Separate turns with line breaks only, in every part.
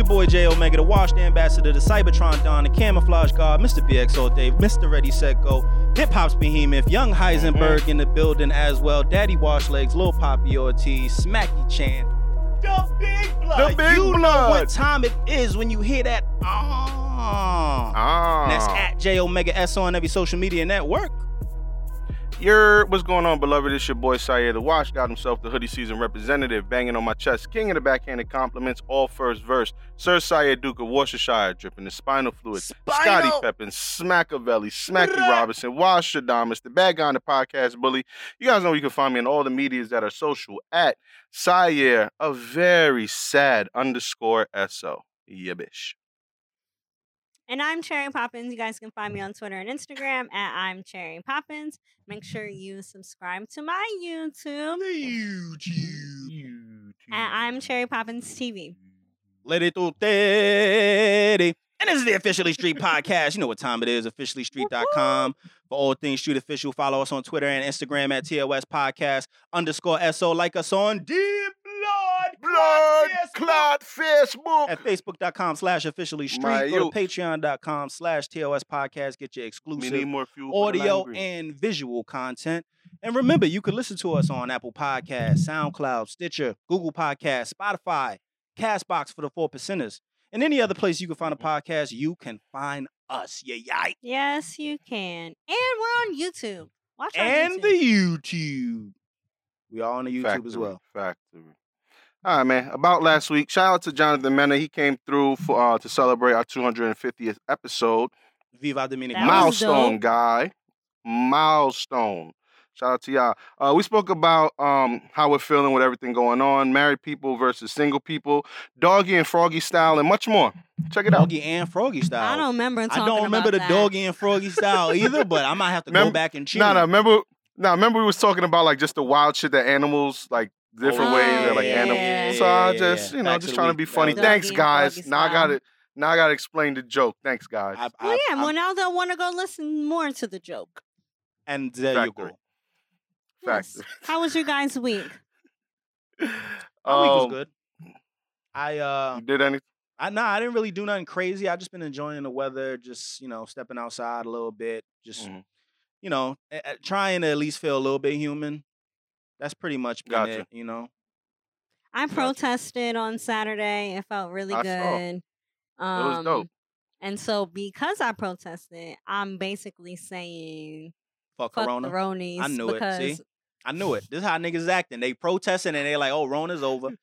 on, everybody? It's your boy J Omega, the washed ambassador, the Cybertron Don, the camouflage god, Mr. BX All Dave, Mr. Ready Set Go, Hip Hop's Behemoth, Young Heisenberg
Mm-hmm.
in the building as well, Daddy Wash Legs, Lil Poppy Ortiz, Smacky Chan, the Big Blood.
The Big
you know what time it is when you hear that. Ah.
Ah.
And that's at J Omega S on every social media network.
Your what's going on, beloved? It's your boy Syer the Wash. Got himself the hoodie season representative, banging on my chest, king of the backhanded compliments, all first verse. Sir Syer Duke of Worcestershire, dripping the spinal fluid. Scotty
Spinal.
Peppin, Smackavelli, Smacky Robinson, Wash Shadamas, the bad guy on the podcast bully. You guys know you can find me in all the medias that are social at Syer, a very sad underscore SO. Yeah, bish.
And I'm Cherry Poppins. You guys can find me on Twitter and Instagram at I'm Cherry Poppins. Make sure you subscribe to my YouTube at I'm Cherry Poppins TV.
Let it do teddy. And this is the Officially Street podcast. You know what time it is, officiallystreet.com. For all things Street Official, follow us on Twitter and Instagram at TOS Podcast underscore SO. Like us on Deep Blood,
Blood
Facebook.
clot Facebook.
At facebook.com slash officially
My
street. Go
youth.
to patreon.com slash TOS Podcast. Get your
We
exclusive
more fuel. for the
audio and visual content. And remember, you can listen to us on Apple Podcasts, SoundCloud, Stitcher, Google Podcasts, Spotify, Castbox for the four percenters, and any other place you can find a podcast, you can find us. Yeah, yeah.
Yes, you can. And we're on YouTube. Watch our
And
YouTube.
the YouTube. We are on the YouTube
Factory,
as well.
Factory. All right, man. About last week, shout out to Jonathan Mena. He came through for uh, to celebrate our 250th episode.
Viva Dominicana.
That
Milestone guy. Milestone. Shout out to y'all. Uh, we spoke about um, how we're feeling with everything going on, married people versus single people, doggy and froggy style, and much more. Check it out.
Doggy and Froggy style.
I don't remember
I don't remember the
that.
doggy and froggy style either, but I might have to go back and check.
No, no, remember, no, remember we was talking about like just the wild shit that animals like different
Oh,
ways they're like
yeah,
animals.
yeah,
so I just,
yeah.
you know,
Facts
just trying to
week.
be funny.
was-
Thanks, guys.
froggy
Now I got to Now I got to explain the joke. Thanks, guys.
I,
Well,
I-
yeah,
I-
well, now they'll want to go listen more to the joke.
and there you
Factory.
go.
Yes. How was your guys' week?
My week was
Um,
good. I uh
You did anything?
I nah, I didn't really do nothing crazy. I just been enjoying the weather, just you know, stepping outside a little bit, just
Mhm.
you know, a- a- trying to at least feel a little bit human. That's pretty much been
Gotcha.
it, you know.
I protested on Saturday. It felt really
I saw.
good. Um,
was dope.
And so, because I protested, I'm basically saying
Fuck,
fuck
Corona.
the Ronies.
I knew it, see? I knew it. This is how niggas acting. They protesting and they like, oh, Rona's over.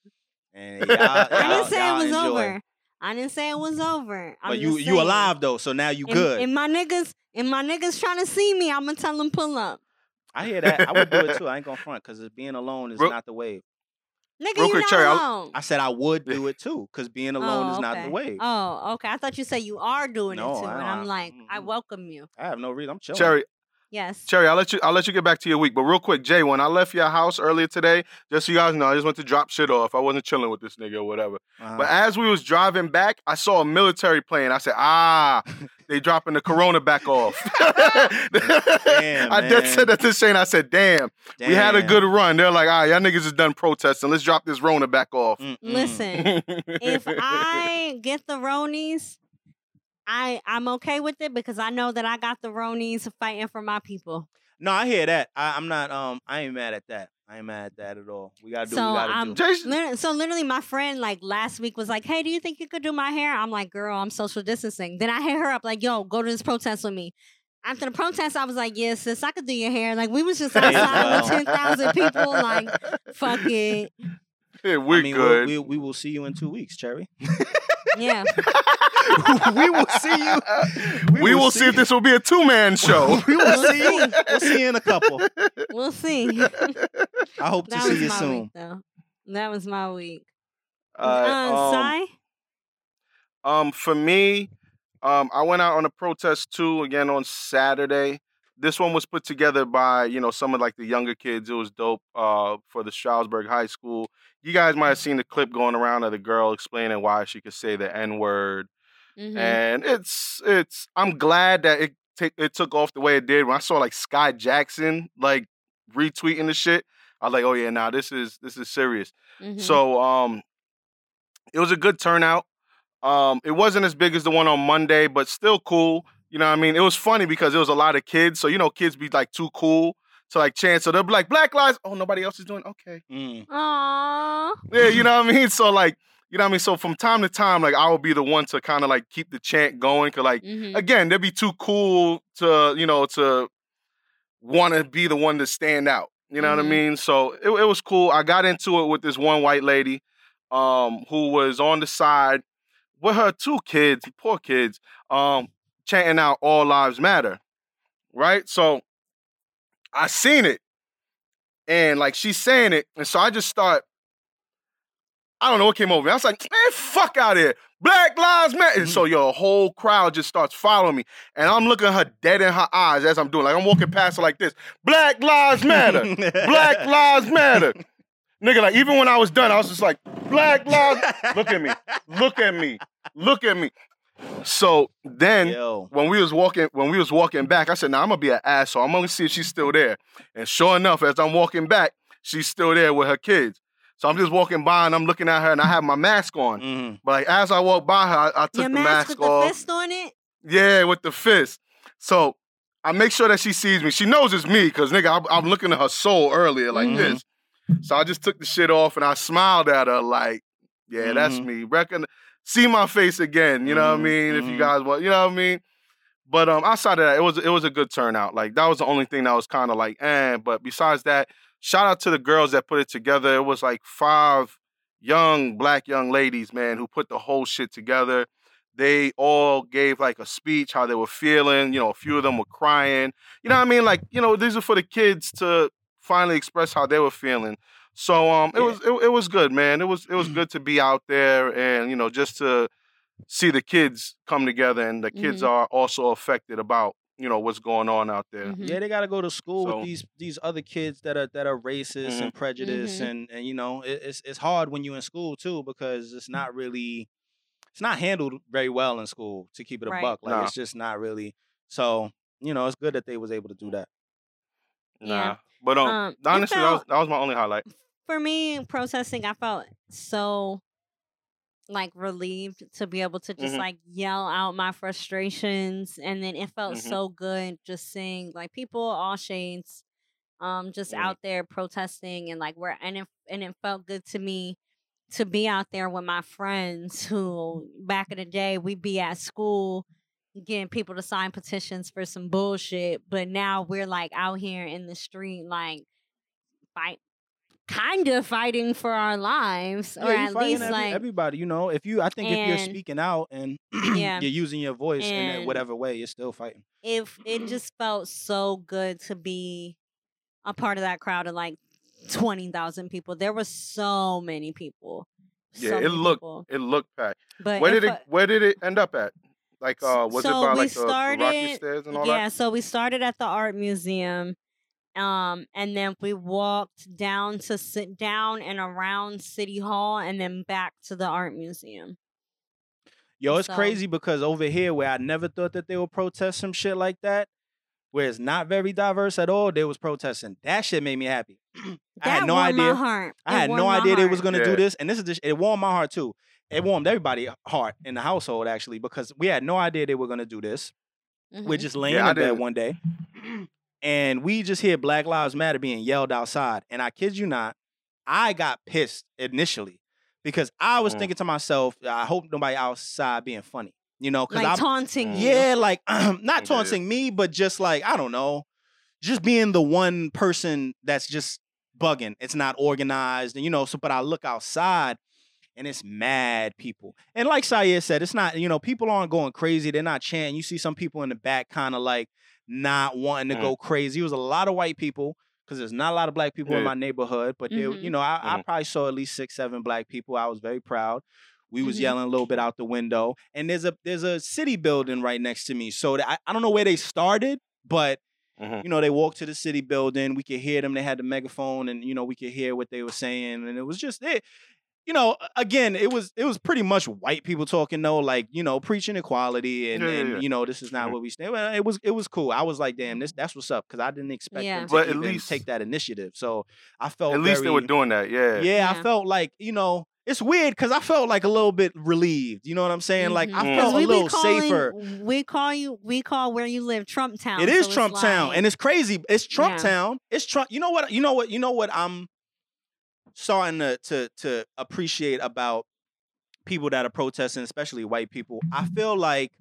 And y'all,
I
y'all-
didn't say it was
enjoy.
over. I didn't say it was over. I'm
But you you alive though, so now you
And-
good.
And my niggas, and my niggas trying to see me, I'm gonna tell them pull up.
I hear that. I would do it too. I ain't gonna front because being alone is
Real-
not the wave.
Nigga,
Real
you
quick,
not
Cherry, I'll-
alone.
I said I would do it too because being alone
Oh,
is not the wave.
Oh, okay. I thought you said you are doing
No,
it too,
I
and
don't.
I'm like, I welcome you.
I have no reason. I'm chilling.
Cherry,
Yes.
Cherry, I'll let you I'll let you get back to your week. But real quick, Jay, when I left your house earlier today, just so you guys know, I just went to drop shit off. I wasn't chilling with this nigga or whatever.
Uh-huh.
But as we was driving back, I saw a military plane. I said, ah, they dropping the corona back off.
Damn,
I did
man.
said that to Shane. I said, damn, we had a good run. They're like, all right, y'all niggas is done protesting. Let's drop this Rona back off.
Mm-mm.
Listen, if I get the Ronies, I I'm okay with it because I know that I got the Ronies fighting for my people.
No, I hear that. I, I'm not. Um, I ain't mad at that. I ain't mad at that at all. We gotta do.
So,
what we gotta
um,
do.
Literally, so literally, my friend like last week was like, "Hey, do you think you could do my hair?" I'm like, "Girl, I'm social distancing." Then I hit her up like, "Yo, go to this protest with me." After the protest, I was like, "Yeah, sis, I could do your hair." Like we was just
May as
outside with
well.
ten thousand people. Like, fuck it,
yeah, we're
I mean, we'll-
good.
We, we will see you in two weeks, Cherry.
yeah.
we will see you.
We, will see if this will be a two man show.
we will see you. We'll see you in a couple.
We'll see.
I hope to see you soon.
week, though. That was my week.
Uh,
uh,
um,
Sai?
Um, for me, um, I went out on a protest too again on Saturday. This one was put together by you know some of like the younger kids. It was dope. Uh, for the Stroudsburg High School. You guys might have seen the clip going around of the girl explaining why she could say the N word,
Mhm.
and it's it's. I'm glad that it take it took off the way it did. When I saw like Skai Jackson like retweeting the shit, I was like, oh yeah, now this is this is serious.
Mhm.
So um it was a good turnout. Um, it wasn't as big as the one on Monday, but still cool. You know what I mean? It was funny because it was a lot of kids. So, you know, kids be like too cool to like chant. So they'll be like, Black Lives. Oh, nobody else is doing okay.
Mm.
Aww.
Yeah, you know what I mean? So like, you know what I mean? So from time to time, like I would be the one to kind of like keep the chant going. Cause like
Mhm.
again, they'd be too cool to, you know, to want to be the one to stand out. You know what I
Mhm.
mean? So it, it was cool. I got into it with this one white lady um, who was on the side with her two kids, poor kids, um, chanting out All Lives Matter. Right? So I seen it. And like she's saying it. And so I just start, I don't know what came over me. I was like, man, fuck out here. Black Lives Matter. And so mm-hmm. your whole crowd just starts following me. And I'm looking her dead in her eyes as I'm doing. Like I'm walking past her like this. Black Lives Matter. Black Lives Matter. Nigga, like even when I was done, I was just like, Black Lives. Look at me. Look at me. Look at me. So then
Yo.
when we was walking, when we was walking back, I said, "Now I'm gonna be an asshole. I'm gonna see if she's still there." And sure enough, as I'm walking back, she's still there with her kids. So I'm just walking by and I'm looking at her, and I have my mask on.
Mhm.
But like as I walk by her, I, I took
Your
the
mask
mask
with the
off.
fist on it?
Yeah, with the fist. So I make sure that she sees me. She knows it's me because nigga, I'm, I'm looking at her soul earlier like
Mhm.
this. So I just took the shit off and I smiled at her like, yeah, that's
Mhm.
me. Reckon, see my face again. You know what I
Mhm,
mean? If you
mhm.
guys want, you know what I mean. But um, outside of that, it was it was a good turnout. Like that was the only thing that was kind of like, eh. But besides that, shout out to the girls that put it together. It was like five young black young ladies, man, who put the whole shit together. They all gave like a speech how they were feeling. You know, a few of them were crying. You know what I mean? Like, you know, these are for the kids to finally express how they were feeling. So um, it
Yeah.
was it, it was good, man. It was it was good to be out there and you know just to see the kids come together and the kids
Mhm.
are also affected about you know what's going on out there.
Mhm.
Yeah, they gotta go to school
So-
with these these other kids that are that are racist and prejudiced,
Mhm.
and and you know it, it's it's hard when you're in school too because it's not really it's not handled very well in school to keep it a
Right.
buck. Like
Nah.
it's just not really. So you know it's good that they was able to do that.
Nah,
Yeah.
but um,
Um, it
honestly, that was that was my only highlight.
For me, protesting, I felt so like relieved to be able to just
Mhm.
like yell out my frustrations and then it felt
Mhm.
so good just seeing like people all shades um just
Mhm.
out there protesting and like where and it and it felt good to me to be out there with my friends who back in the day we'd be at school getting people to sign petitions for some bullshit but now we're like out here in the street like fight kind of fighting for our lives or
Yeah, you
at least
every-
like
everybody. You know, if you, I think if you're speaking out and
Yeah.
you're using your voice in
And-
that whatever way, you're still fighting.
if it just felt so good to be a part of that crowd of like 20,000 people. There were so many people.
Yeah,
so
it looked
people.
it looked packed.
But
Where did it
fe-
Where did it end up at? Like, uh, was it by
we
like the, the Rocky Stairs and all
yeah,
that?
Yeah, so we started at the art museum. Um, and then we walked down to sit down and around City Hall and then back to the art museum.
Yo, it's
So-
crazy because over here where I never thought that they would protest some shit like that, where it's not very diverse at all, they was protesting. That shit made me happy. I
That
had no
warmed
idea.
my heart.
I had no
warmed my
idea they was gonna do this, and this is just, it warmed my heart too. It warmed everybody's heart in the household actually because we had no idea they were gonna do this. We're
Mhm.
just laying
Yeah, I
in bed
didn't.
one day, and we just hear Black Lives Matter being yelled outside. And I kid you not, I got pissed initially because I was
Mm.
thinking to myself, I hope nobody outside being funny, you know? Because
like
I'm
taunting you.
yeah, like not taunting me, but just like I don't know, just being the one person that's just bugging. It's not organized, and you know. So, but I look outside, and it's mad people. And like Syer said, it's not you know people aren't going crazy. They're not chanting. You see some people in the back, kind of like not wanting to
Mm.
go crazy. It was a lot of white people. Because there's not a lot of black people in my neighborhood, but there,
Mhm.
you know, I, I
Mhm.
probably saw at least six, seven black people. I was very proud. We was
Mhm.
yelling a little bit out the window, and there's a there's a city building right next to me. So I, I don't know where they started, but
Mhm.
you know they walked to the city building. We could hear them. They had the megaphone, and you know we could hear what they were saying, and it was just it. You know, again, it was it was pretty much white people talking though, like you know, preaching equality, and,
Yeah, yeah,
and
yeah.
you know, this is not
Mhm.
what we stand. Well, it was it was cool. I was like, damn, this that's what's up, because I didn't expect
Yeah.
them to
But at least-
take that initiative. So I felt
At least they were doing that. Yeah.
yeah, I felt like you know it's weird because I felt like a little bit relieved. You know what I'm saying? Like I felt a little
calling-
safer.
We call you. We call where you live Trump Town.
It is
so
Trump Town,
like-
and it's crazy. It's Trump
Yeah.
Town. It's Trump. You know what? You know what? You know what? I'm starting to to to appreciate about people that are protesting, especially white people. I feel like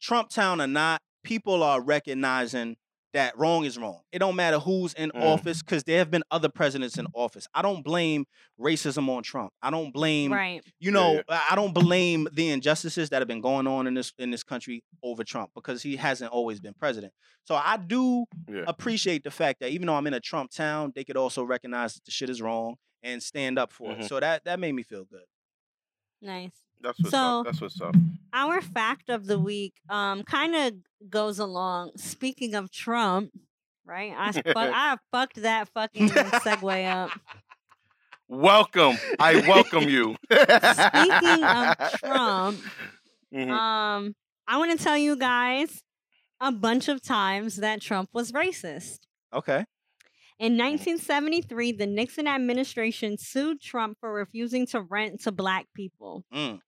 Trump Town or not, people are recognizing that wrong is wrong. It don't matter who's in
Mm.
office because there have been other presidents in office. I don't blame racism on Trump. I don't blame
right.
you know,
yeah.
I I don't blame the injustices that have been going on in this in this country over Trump because he hasn't always been president. So I do
Yeah.
appreciate the fact that even though I'm in a Trump town, they could also recognize that the shit is wrong and stand up for
Mhm.
it. So that that made me feel good.
Nice.
That's what's
So-
up. That's what's up.
Our fact of the week um kind of goes along. Speaking of Trump, right? I fuck, I fucked that fucking segue up.
Welcome. I welcome you.
Speaking of Trump,
Mhm.
um, I want to tell you guys a bunch of times that Trump was racist.
Okay.
In 1973, the Nixon administration sued Trump for refusing to rent to black people.
Mm.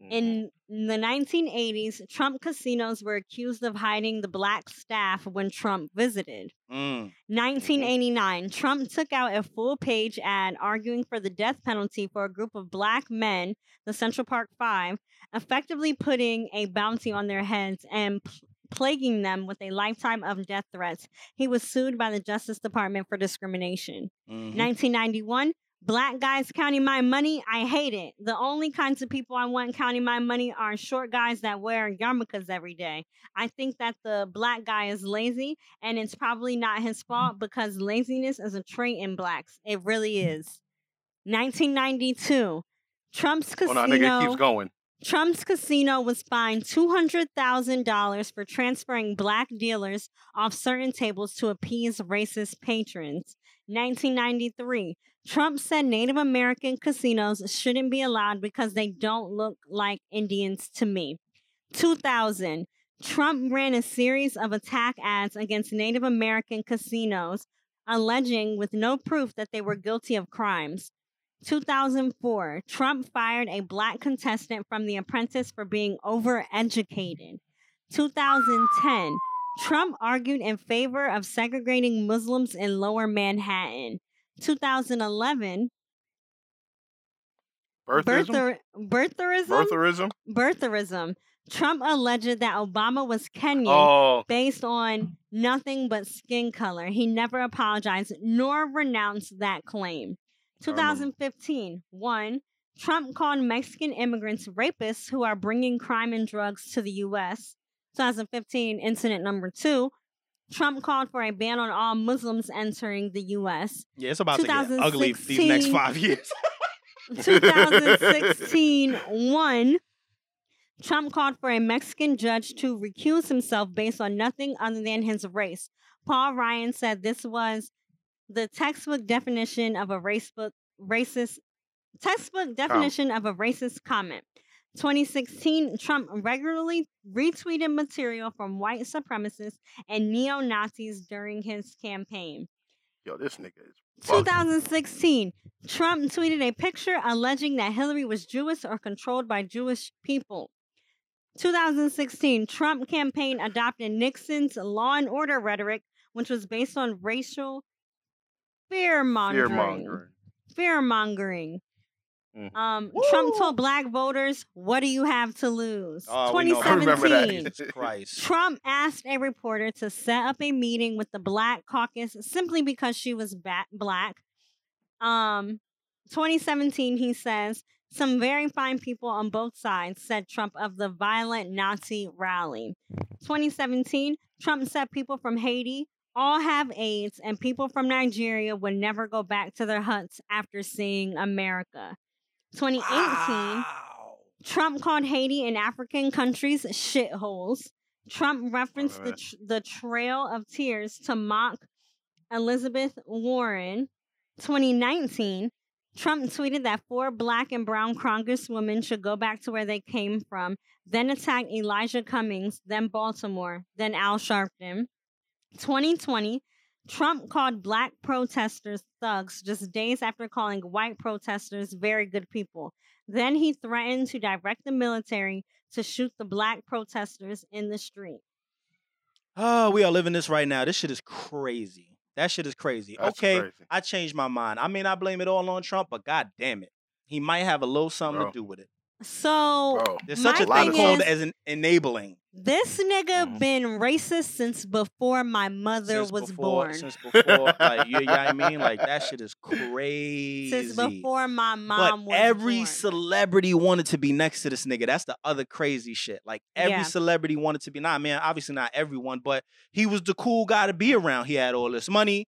In the 1980s, Trump casinos were accused of hiding the black staff when Trump visited.
Mm.
1989, Trump took out a full page ad arguing for the death penalty for a group of black men, the Central Park Five, effectively putting a bounty on their heads and pl- plaguing them with a lifetime of death threats. He was sued by the Justice Department for discrimination.
Mhm.
1991, black guys counting my money. I hate it. The only kinds of people I want counting my money are short guys that wear yarmulkes every day. I think that the black guy is lazy, and it's probably not his fault because laziness is a trait in blacks. It really is. 1992, Trump's
Oh no, nigga,
casino.
keeps going.
Trump's casino was fined $200,000 for transferring black dealers off certain tables to appease racist patrons. 1993. Trump said Native American casinos shouldn't be allowed because they don't look like Indians to me. 2000. Trump ran a series of attack ads against Native American casinos, alleging with no proof that they were guilty of crimes. 2004, Trump fired a black contestant from The Apprentice for being overeducated. 2010, Trump argued in favor of segregating Muslims in lower Manhattan. 2011,
Birtherism.
birther, birtherism,
Birtherism.
birtherism. Trump alleged that Obama was Kenyan
Oh,
based on nothing but skin color. He never apologized nor renounced that claim. 2015, one, Trump called Mexican immigrants rapists who are bringing crime and drugs to the U.S. 2015, incident number two, Trump called for a ban on all Muslims entering the U.S.
Yeah, it's about to get ugly these next five years.
2016 1 Trump called for a Mexican judge to recuse himself based on nothing other than his race. Paul Ryan said this was the textbook definition of a race book racist textbook definition of a racist comment. 2016 Trump regularly retweeted material from white supremacists and neo-Nazis during his campaign.
yo, this nigga is. bugging.
2016, Trump tweeted a picture alleging that Hillary was Jewish or controlled by Jewish people. 2016, Trump campaign adopted Nixon's law and order rhetoric, which was based on racial fear mongering. Fear mongering.
Mhm.
Um, Trump told black voters, "What do you have to lose?"
Oh, we know
I remember that.
2017.
Christ.
Trump asked a reporter to set up a meeting with the Black Caucus simply because she was ba- black. Um, 2017, he says some very fine people on both sides said Trump of the violent Nazi rally. 2017, Trump said people from Haiti all have AIDS and people from Nigeria would never go back to their huts after seeing America. 2018.
Wow.
Trump called Haiti and African countries shitholes. Trump referenced the, tr- the Trail of Tears to mock Elizabeth Warren. 2019, Trump tweeted that four black and brown congresswomen should go back to where they came from, then attacked Elijah Cummings, then Baltimore, then Al Sharpton. 2020, Trump called black protesters thugs just days after calling white protesters very good people. Then he threatened to direct the military to shoot the black protesters in the street.
Oh, we are living this right now. This shit is crazy. That shit is crazy.
That's
okay,
crazy.
I changed my mind. I may not blame it all on Trump, but god damn it. He might have a little something
Bro.
to do with it.
So
Bro.
There's such
My
a
lot
thing
of
called
is-
as an enabling.
this nigga
Mhm.
been racist since before my mother
since
was
before,
born.
Since before, like you, you know what I mean? Like that shit is crazy.
Since before my
but
mom was born.
every
born.
celebrity wanted to be next to this nigga. That's the other crazy shit. Like every
Yeah.
celebrity wanted to be. Nah, man. Obviously not everyone, but he was the cool guy to be around. He had all this money.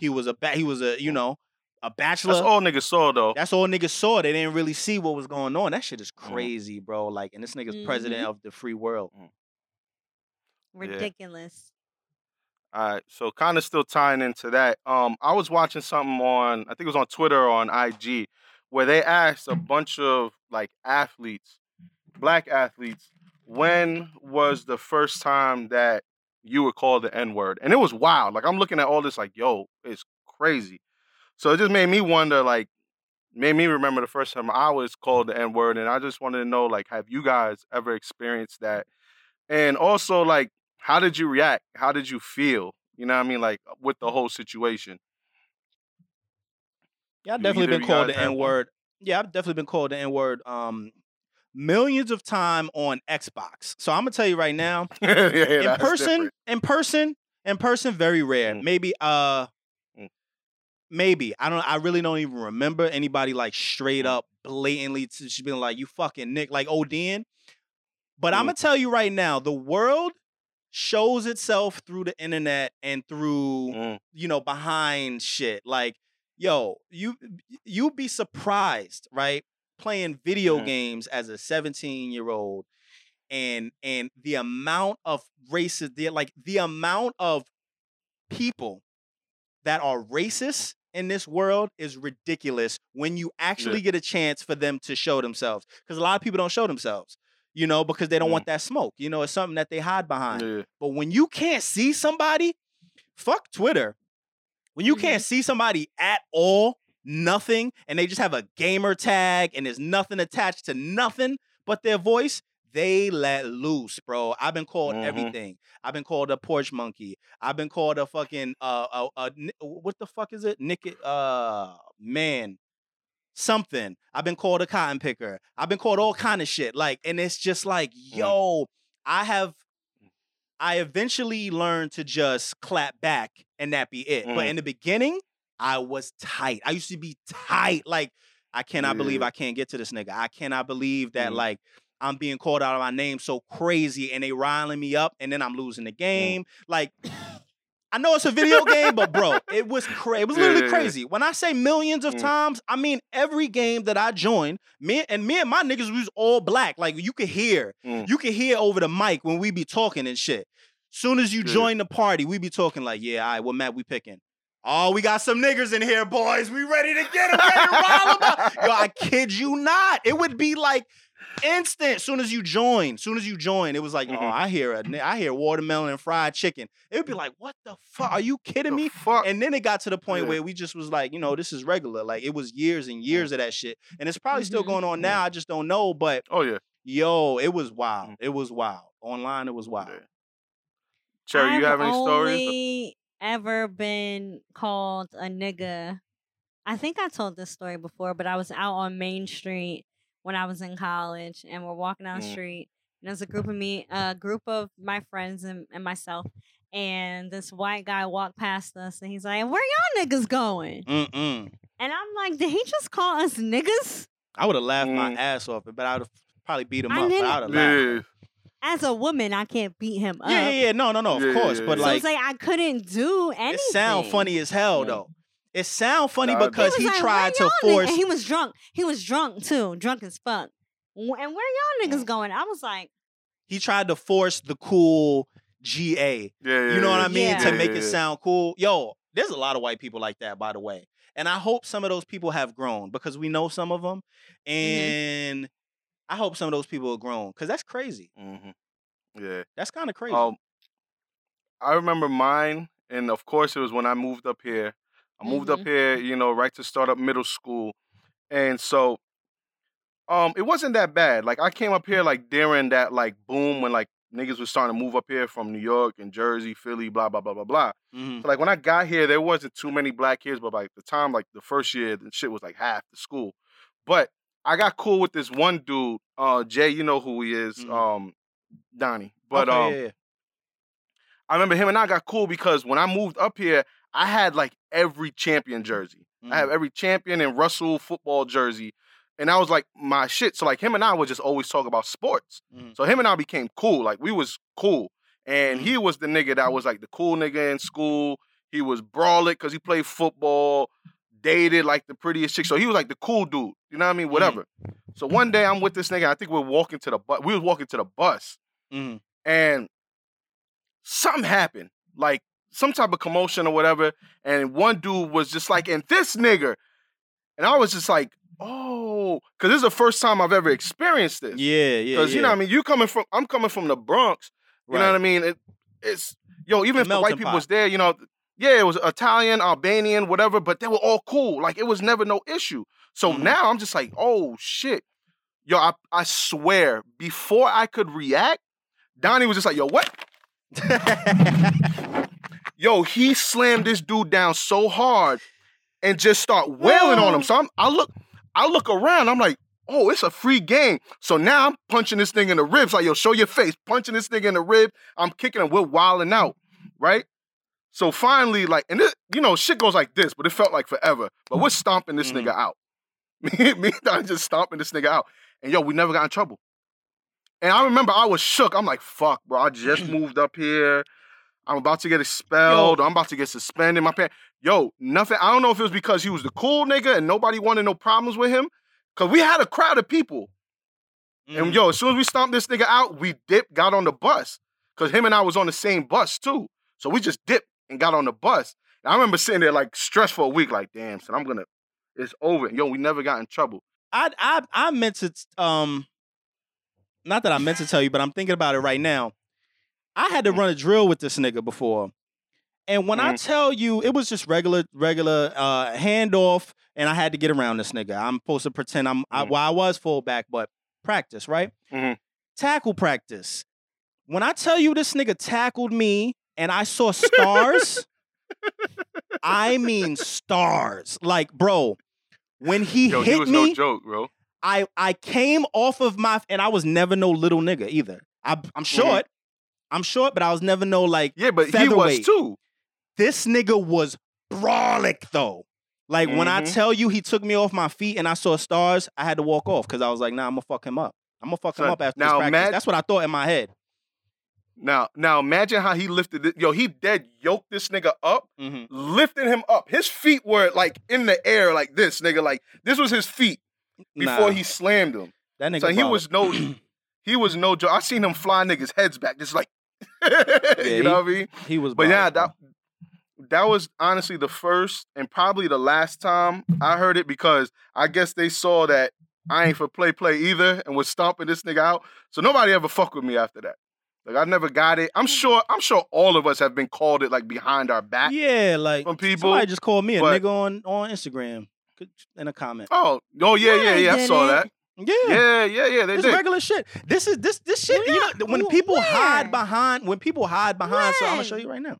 He was a ba- he was a you know a bachelor.
That's all niggas saw though.
That's all niggas saw. They didn't really see what was going on. That shit is
Mhm.
crazy, bro. Like, and this nigga's president
Mhm.
of the free world.
ridiculous.
All right, so kind of still tying into that. Um, I was watching something on, I think it was on Twitter or on IG, where they asked a bunch of like athletes, black athletes, when was the first time that you were called the N word? And it was wild. Like I'm looking at all this, like, yo, it's crazy. So it just made me wonder, like, made me remember the first time I was called the N word, and I just wanted to know, like, have you guys ever experienced that? And also, like, how did you react? How did you feel? You know what I mean? Like with the whole situation.
Yeah, I've definitely been called the N word. Yeah, I've definitely been called the N word um millions of time on Xbox. So I'm gonna tell you right now,
yeah,
in person,
different.
in person, in person, very rare.
Mm.
Maybe uh. Maybe. I don't I really don't even remember anybody like straight
Mm.
up blatantly to just being like, you fucking Nick, like ODN. But I'm
Mm.
gonna tell you right now, the world shows itself through the internet and through
Mm,
you know behind shit like yo you you'd be surprised right playing video
Mhm.
games as a 17 year old and and the amount of racist the like the amount of people that are racist in this world is ridiculous when you actually get a chance for them to show themselves because a lot of people don't show themselves you know because they don't
Mm.
want that smoke you know it's something that they hide behind
yeah.
but when you can't see somebody, fuck Twitter. When you can't see somebody at all, nothing, and they just have a gamer tag and there's nothing attached to nothing but their voice, they let loose, bro. I've been called
Mhm.
everything. I've been called a porch monkey. I've been called a fucking uh, uh ni- what the fuck is it? Nick uh man. Something. I've been called a cotton picker. I've been called all kind of shit. Like, and it's just like,
Mm.
yo, I have I eventually learned to just clap back and that be it. But
Mhm.
in the beginning, I was tight. I used to be tight. Like, I cannot believe I can't get to this nigga. I cannot believe that
Mhm.
like I'm being called out of my name so crazy and they riling me up and then I'm losing the game. Like I know it's a video game, but bro, it was crazy. It was literally crazy. When I say millions of
Mm.
times, I mean every game that I joined, me and me and my niggas was all black. Like you could hear,
Mm.
you could hear over the mic when we be talking and shit. Soon as you join the party, we be talking like, yeah, all right, what map we picking? Oh, we got some niggas in here, boys. We ready to get them, ready to rile 'em up. Yo, I kid you not. It would be like instant. Soon as you join, soon as you join, it was like, oh,
Mhm.
I hear a, I hear watermelon and fried chicken. It would be like, what the fuck? Are you kidding
The
me?
fuck?
And then it got to the point
Yeah.
where we just was like, you know, this is regular. Like it was years and years of that shit, and it's probably still
Mhm.
going on now. I just don't know. But
oh yeah.
yo, it was wild.
Mm.
It was wild. Online, it was wild.
Yeah. Cherry,
I've
you have any stories?
only ever been called a nigga. I think I told this story before, but I was out on Main Street when I was in college, and we're walking down the
Mm.
street, and there's a group of me, a group of my friends and, and myself, and this white guy walked past us, and he's like, "Where y'all niggas going?"
Mm-mm.
And I'm like, "Did he just call us niggas?"
I would have laughed my
Mm.
ass off, it, but I would have probably beat him
I
up. But
didn't-
I would have laughed.
Yeah.
As a woman, I can't beat him up.
Yeah, yeah, yeah. No, no, no. Of
Yeah, yeah,
course,
yeah,
but.
So
like,
it's like I couldn't do anything.
it sound funny as hell though. It sound funny
Nah,
because
was
he
like,
tried to force.
And he was drunk. He was drunk too, drunk as fuck. And where y'all niggas
Mm.
going? I was like,
He tried to force the cool GA.
Yeah, yeah.
You know what
yeah.
I mean?
Yeah.
To make it sound cool. Yo, there's a lot of white people like that, by the way. And I hope some of those people have grown because we know some of them.
Mm-hmm.
And I hope some of those people have grown because that's crazy.
Mhm. Yeah.
That's kind of crazy.
Um, I remember mine, and of course it was when I moved up here. I moved up
Mhm.
here, you know, right to start up middle school, and so um, it wasn't that bad. Like I came up here like during that like boom when like niggas was starting to move up here from New York and Jersey, Philly, blah blah blah blah blah.
Mhm.
So like when I got here, there wasn't too many black kids, but like the time, like the first year, the shit was like half the school. But I got cool with this one dude, uh, Jay. You know who he is,
Mhm.
um, Donnie. But
Okay,
um,
yeah, yeah.
I remember him and I got cool because when I moved up here, I had like every champion jersey. I have
Mhm.
every champion and Russell football jersey. And that was like my shit. So like him and I would just always talk about sports.
Mhm.
So him and I became cool. Like we was cool. And he was the nigga that was like the cool nigga in school. He was brawling because he played football, dated like the prettiest chick. So he was like the cool dude. You know what I mean? Whatever. So one day I'm with this nigga. I think we're walking to the bus. We was walking to the bus
Mhm.
and something happened, like some type of commotion or whatever. And one dude was just like, and this nigga, and I was just like, oh, because this is the first time I've ever experienced this.
Yeah, yeah.
Because
yeah.
you know, what I mean, you coming from, I'm coming from the Bronx. You know what I mean? It, it's yo, even if the white people
pot.
was there, you know, yeah, it was Italian, Albanian, whatever, but they were all cool. Like it was never no issue. So
Mhm.
now I'm just like, oh shit. Yo, I, I swear, before I could react, Donnie was just like, yo, what? Yo, he slammed this dude down so hard and just start wailing on him. So I'm, I look, I look around. I'm like, oh, it's a free game. So now I'm punching this thing in the ribs. Like, yo, show your face. Punching this thing in the rib. I'm kicking him. We're wilding out, right? So finally, like, and this, you know, shit goes like this, but it felt like forever. But we're stomping this
Mhm.
nigga out. Me, me and Donnie just stomping this nigga out. And yo, we never got in trouble. And I remember I was shook. I'm like, fuck, bro. I just moved up here. I'm about to get expelled. I'm about to get suspended. My parents, yo, nothing. I don't know if it was because he was the cool nigga and nobody wanted no problems with him. Cause we had a crowd of people.
Mhm.
And yo, as soon as we stomped this nigga out, we dipped, got on the bus. Cause him and I was on the same bus too. So we just dipped and got on the bus. And I remember sitting there like stressed for a week, like, damn, son, I'm gonna, it's over. Yo, we never got in trouble.
I I I meant to um not that I meant to tell you, but I'm thinking about it right now. I had to
Mm.
run a drill with this nigga before. And when I
Mhm.
tell you it was just regular, regular uh handoff, and I had to get around this nigga. I'm supposed to pretend I'm I,
Mhm.
well, I was fullback, but practice, right?
Mhm.
Tackle practice. When I tell you this nigga tackled me and I saw stars, I mean stars. Like, bro, when he
Yo,
hit
he was
me,
no joke, bro.
I I came off of my and I was never no little nigga either. I,
Mm-hmm.
I'm short. I'm short, but I was never no like
Yeah, but he was too.
this nigga was brawlic though. Like when I
Mhm.
tell you he took me off my feet and I saw stars, I had to walk off because I was like, nah, I'm gonna fuck him up. I'm gonna fuck him up after
now
this practice. That's what I thought in my head.
Now, now imagine how he lifted it. Yo, he dead yoked this nigga up,
hmm
lifted him up. His feet were like in the air like this, nigga. Like this was his feet before
Nah,
he slammed him.
that nigga.
So he was no, he was no joke. I seen him fly niggas' heads back, just like,
he-
you know what I mean?
he was.
But yeah, that that was honestly the first and probably the last time I heard it because I guess they saw that I ain't for play play either and was stomping this nigga out. So nobody ever fuck with me after that. Like I never got it. I'm hmm. sure. I'm sure all of us have been called it like behind our back
yeah, like
from people.
somebody just called me a
but-
nigga on on Instagram in a comment.
Oh, oh yeah, yeah,
I
yeah. I saw that.
Yeah.
Yeah, yeah, yeah. They
It's
did.
regular shit. This is this this shit. You know, when
Wh-
people hide behind when people hide behind. So I'm gonna show you right now.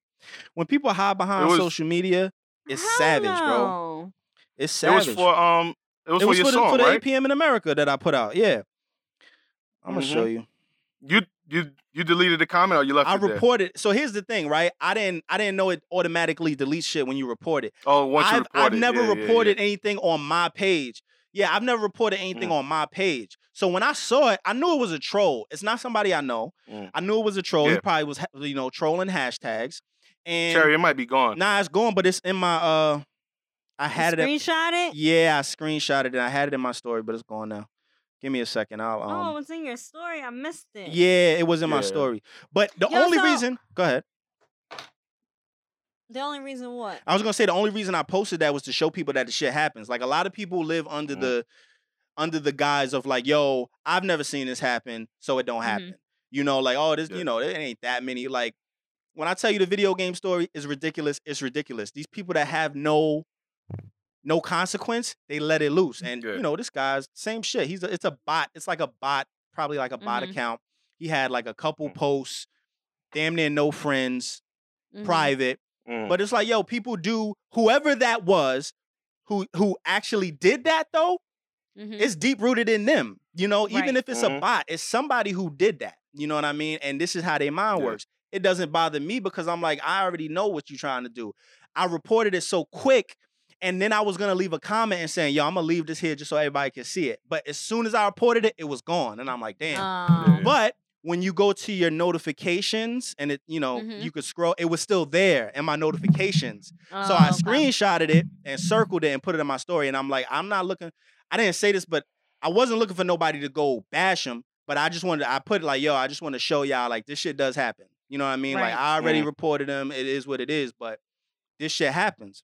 When people hide behind
was-
social media, it's savage, bro. It's
It
savage.
was for um. It was
it
for
was
your
for the,
song,
for the
right?
8 p.m. in America that I put out. Yeah, I'm gonna show
Mhm.
you.
You you you deleted the comment or you left
I
it there?
reported. So here's the thing, right? I didn't I didn't know it automatically deletes shit when you report it.
Oh, once you
I've,
reported.
I've never
yeah, yeah, yeah.
reported anything on my page. Yeah, I've never reported anything
Mm.
on my page. So when I saw it, I knew it was a troll. It's not somebody I know.
Mm.
I knew it was a troll. He probably was, you know, trolling hashtags. And
Cherry, it might be gone.
nah, it's gone, but it's in my. uh I had it. At,
Screenshot it.
yeah, I screenshotted it. And I had it in my story, but it's gone now. Give me a second. I'll. Um,
oh, it was in your story. I missed it.
yeah, it was in my story. But the
Yo,
only
so-
reason. Go ahead.
The only reason what?
I was gonna say the only reason I posted that was to show people that the shit happens. Like a lot of people live under
Mhm.
the under the guise of like, yo, I've never seen this happen, so it don't
Mhm.
happen. You know, like, oh, this,
Yeah.
you know, it ain't that many. Like, when I tell you the video game story is ridiculous, it's ridiculous. These people that have no no consequence, they let it loose. And
Yeah.
you know, this guy's same shit. He's a, it's a bot. It's like a bot, probably like a bot
Mhm.
account. He had like a couple
Mm.
posts, damn near no friends,
Mhm.
private.
Mm.
But it's like, yo, people do whoever that was who who actually did that though,
Mhm.
it's deep rooted in them. You know, even if it's a
Mhm.
bot, it's somebody who did that. You know what I mean? And this is how their mind
Yeah.
works. It doesn't bother me because I'm like, I already know what you're trying to do. I reported it so quick, and then I was gonna leave a comment and saying, yo, I'm gonna leave this here just so everybody can see it. But as soon as I reported it, it was gone. And I'm like, damn.
Oh.
But when you go to your notifications and it, you know,
Mhm.
you could scroll, it was still there in my notifications. So
Oh,
I
okay.
screenshotted it and circled it and put it in my story. And I'm like, I'm not looking. I didn't say this, but I wasn't looking for nobody to go bash him. But I just wanted. I put it like, yo, I just want to show y'all like this shit does happen. You know what I mean? Like I already
Mhm.
reported him. It is what it is. But this shit happens.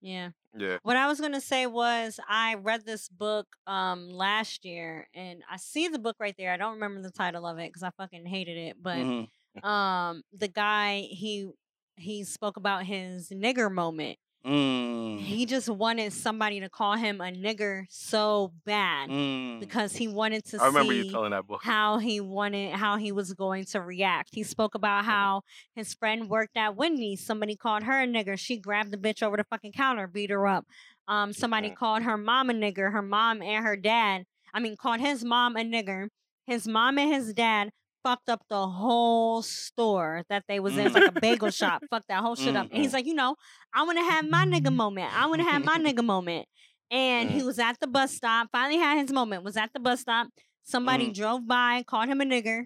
Yeah.
Yeah.
What I was gonna say was I read this book um last year and I see the book right there. I don't remember the title of it because I fucking hated it. But
Mhm.
um the guy he he spoke about his nigger moment.
Mm.
He just wanted somebody to call him a nigger so bad
Mm.
because he wanted to
I remember
see
you telling that book.
how he wanted how he was going to react. He spoke about
Uh-huh.
how his friend worked at Wendy's. Somebody called her a nigger. She grabbed the bitch over the fucking counter, beat her up. Um, somebody
Mhm.
called her mom a nigger. Her mom and her dad. I mean, called his mom a nigger. His mom and his dad fucked up the whole store that they was in. It's like a bagel shop. Fucked that whole shit up. And he's like, you know, I want to have my nigga moment. I want to have my nigga moment. And he mm. was at the bus stop. Finally had his moment. Was at the bus stop. Somebody mm. drove by, called him a nigger,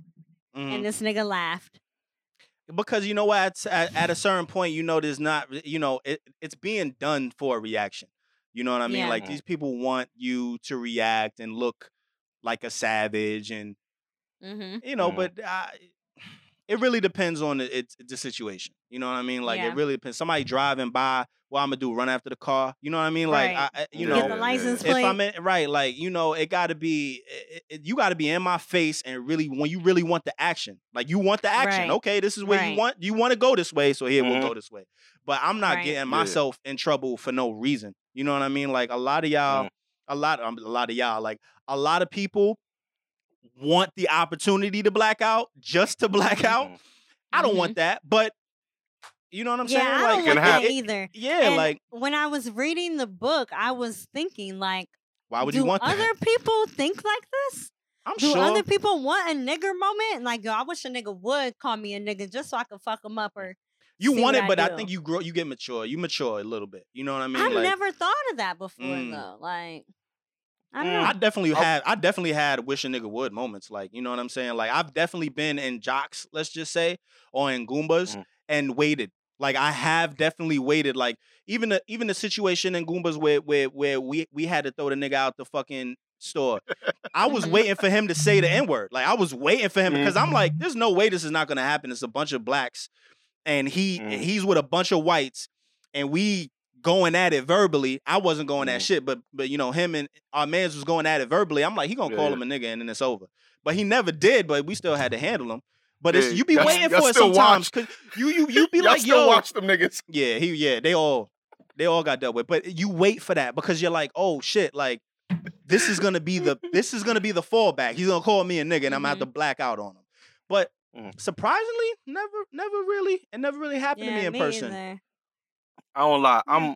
and mm. this nigga laughed.
because you know what at, at, a certain point you know there's not eh, you know it, it's being done for a reaction you know what i mean
Yeah.
like these people want you to react and look like a savage and
Mm-hmm.
you know
Mhm.
but uh, it really depends on the, it's the situation you know what i mean like
Yeah.
it really depends somebody driving by what i'm gonna do run after the car you know what i mean like
Right.
I, I- you
Yeah,
know
Get the license
yeah.
if
plate.
I'm in, right, like you know, it got to be, it, it- you got to be in my face and really when you really want the action, like you want the action.
Right.
Okay, this is where
Right.
you want. You want to go this way, so here
Mhm.
we'll go this way. But I'm not
Right.
getting
Yeah.
myself in trouble for no reason. You know what I mean? Like a lot of y'all,
Mm.
a lot, um, a lot of y'all, like a lot of people want the opportunity to black out just to black out.
Mhm.
I don't
Mhm.
want that, but you know what I'm
yeah,
saying?
I
like,
don't want
have-
that
it-
either.
yeah,
And
like
when I was reading the book, I was thinking, like,
why would
do
you want
other
that?
people think like this?
I'm
Do
sure.
other people want a nigger moment? Like, yo, I wish a nigga would call me a nigga just so I could fuck him up or.
You
see
want
what
it, but I, think you grow, you get mature. You mature a little bit. You know what I mean?
I've
like,
never thought of that before
Mm.
though. Like, I don't
Mm.
know.
I definitely
Oh.
had, I definitely had wish a nigga would moments. Like, you know what I'm saying? Like, I've definitely been in jocks, let's just say, or in Goombas,
Mhm.
and waited. Like, I have definitely waited. Like, even the even the situation in Goombas where where where we we had to throw the nigga out the fucking store. I was
Mhm.
waiting for him to say the N word. Like, I was waiting for him because I'm like, there's no way this is not gonna happen. It's a bunch of blacks, and he
Mhm.
he's with a bunch of whites, and we going at it verbally. I wasn't going
Mhm.
at shit, but but you know him and our man's was going at it verbally. I'm like, he gonna
Yeah,
call
yeah.
him a nigga, and then it's over. But he never did. But we still had to handle him. But it's
Yeah,
you be
y'all-
waiting
y'all
for it
still
sometimes because you you you be like,
still
yo,
watch them niggas.
yeah, he yeah, they all they all got dealt with. But you wait for that because you're like, oh shit, like this is gonna be the this is gonna be the fallback. He's gonna call me a nigga and I'm gonna have to black out on him. But
Mm.
surprisingly, never never really it never really happened to me in
me
person.
either.
I don't lie.
Yeah.
I'm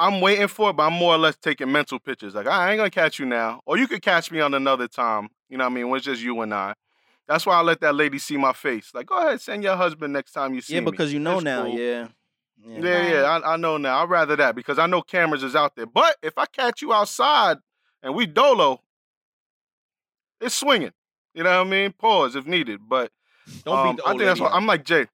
I'm waiting for it, but I'm more or less taking mental pictures. Like I ain't gonna catch you now, or you could catch me on another time. You know what I mean? When it's just you and I. That's why I let that lady see my face. Like, go ahead, send your husband next time you see
Yeah,
me.
because you know
It's
now,
cool.
yeah.
Yeah, yeah,
Right.
I, I know now. I'd rather that because I know cameras is out there. But if I catch you outside and we dolo, it's swinging. You know what I mean? Pause if needed. But
Don't
um,
beat the
I
old
think that's why. I'm like Jay.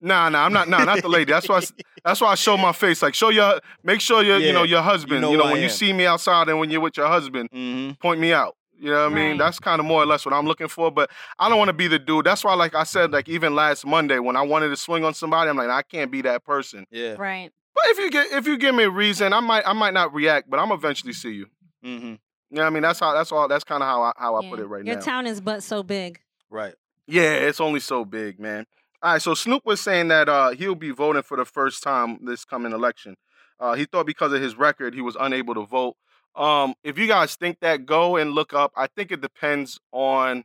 Nah, nah, I'm not. Nah, not the lady. That's why. I s- That's why I show my face. Like, show your, make sure your, you know, your husband.
know
You know,
who I
when you
am.
see me outside and when you're with your husband,
Mhm.
point me out. You know what I mean?
Right.
That's kind of more or less what I'm looking for. But I don't want to be the dude. That's why, like I said, like even last Monday when I wanted to swing on somebody, I'm like, I can't be that person.
Yeah.
Right.
But if you get if you give me a reason, I might I might not react, but I'm eventually see you.
Mm-hmm.
You know what I mean? That's how that's all that's kind of how I how I put it right
Your
now.
Your town is but so big.
Right.
yeah, it's only so big, man. All right, so Snoop was saying that uh, he'll be voting for the first time this coming election. Uh, he thought because of his record, he was unable to vote. Um, if you guys think that, go and look up. I think it depends on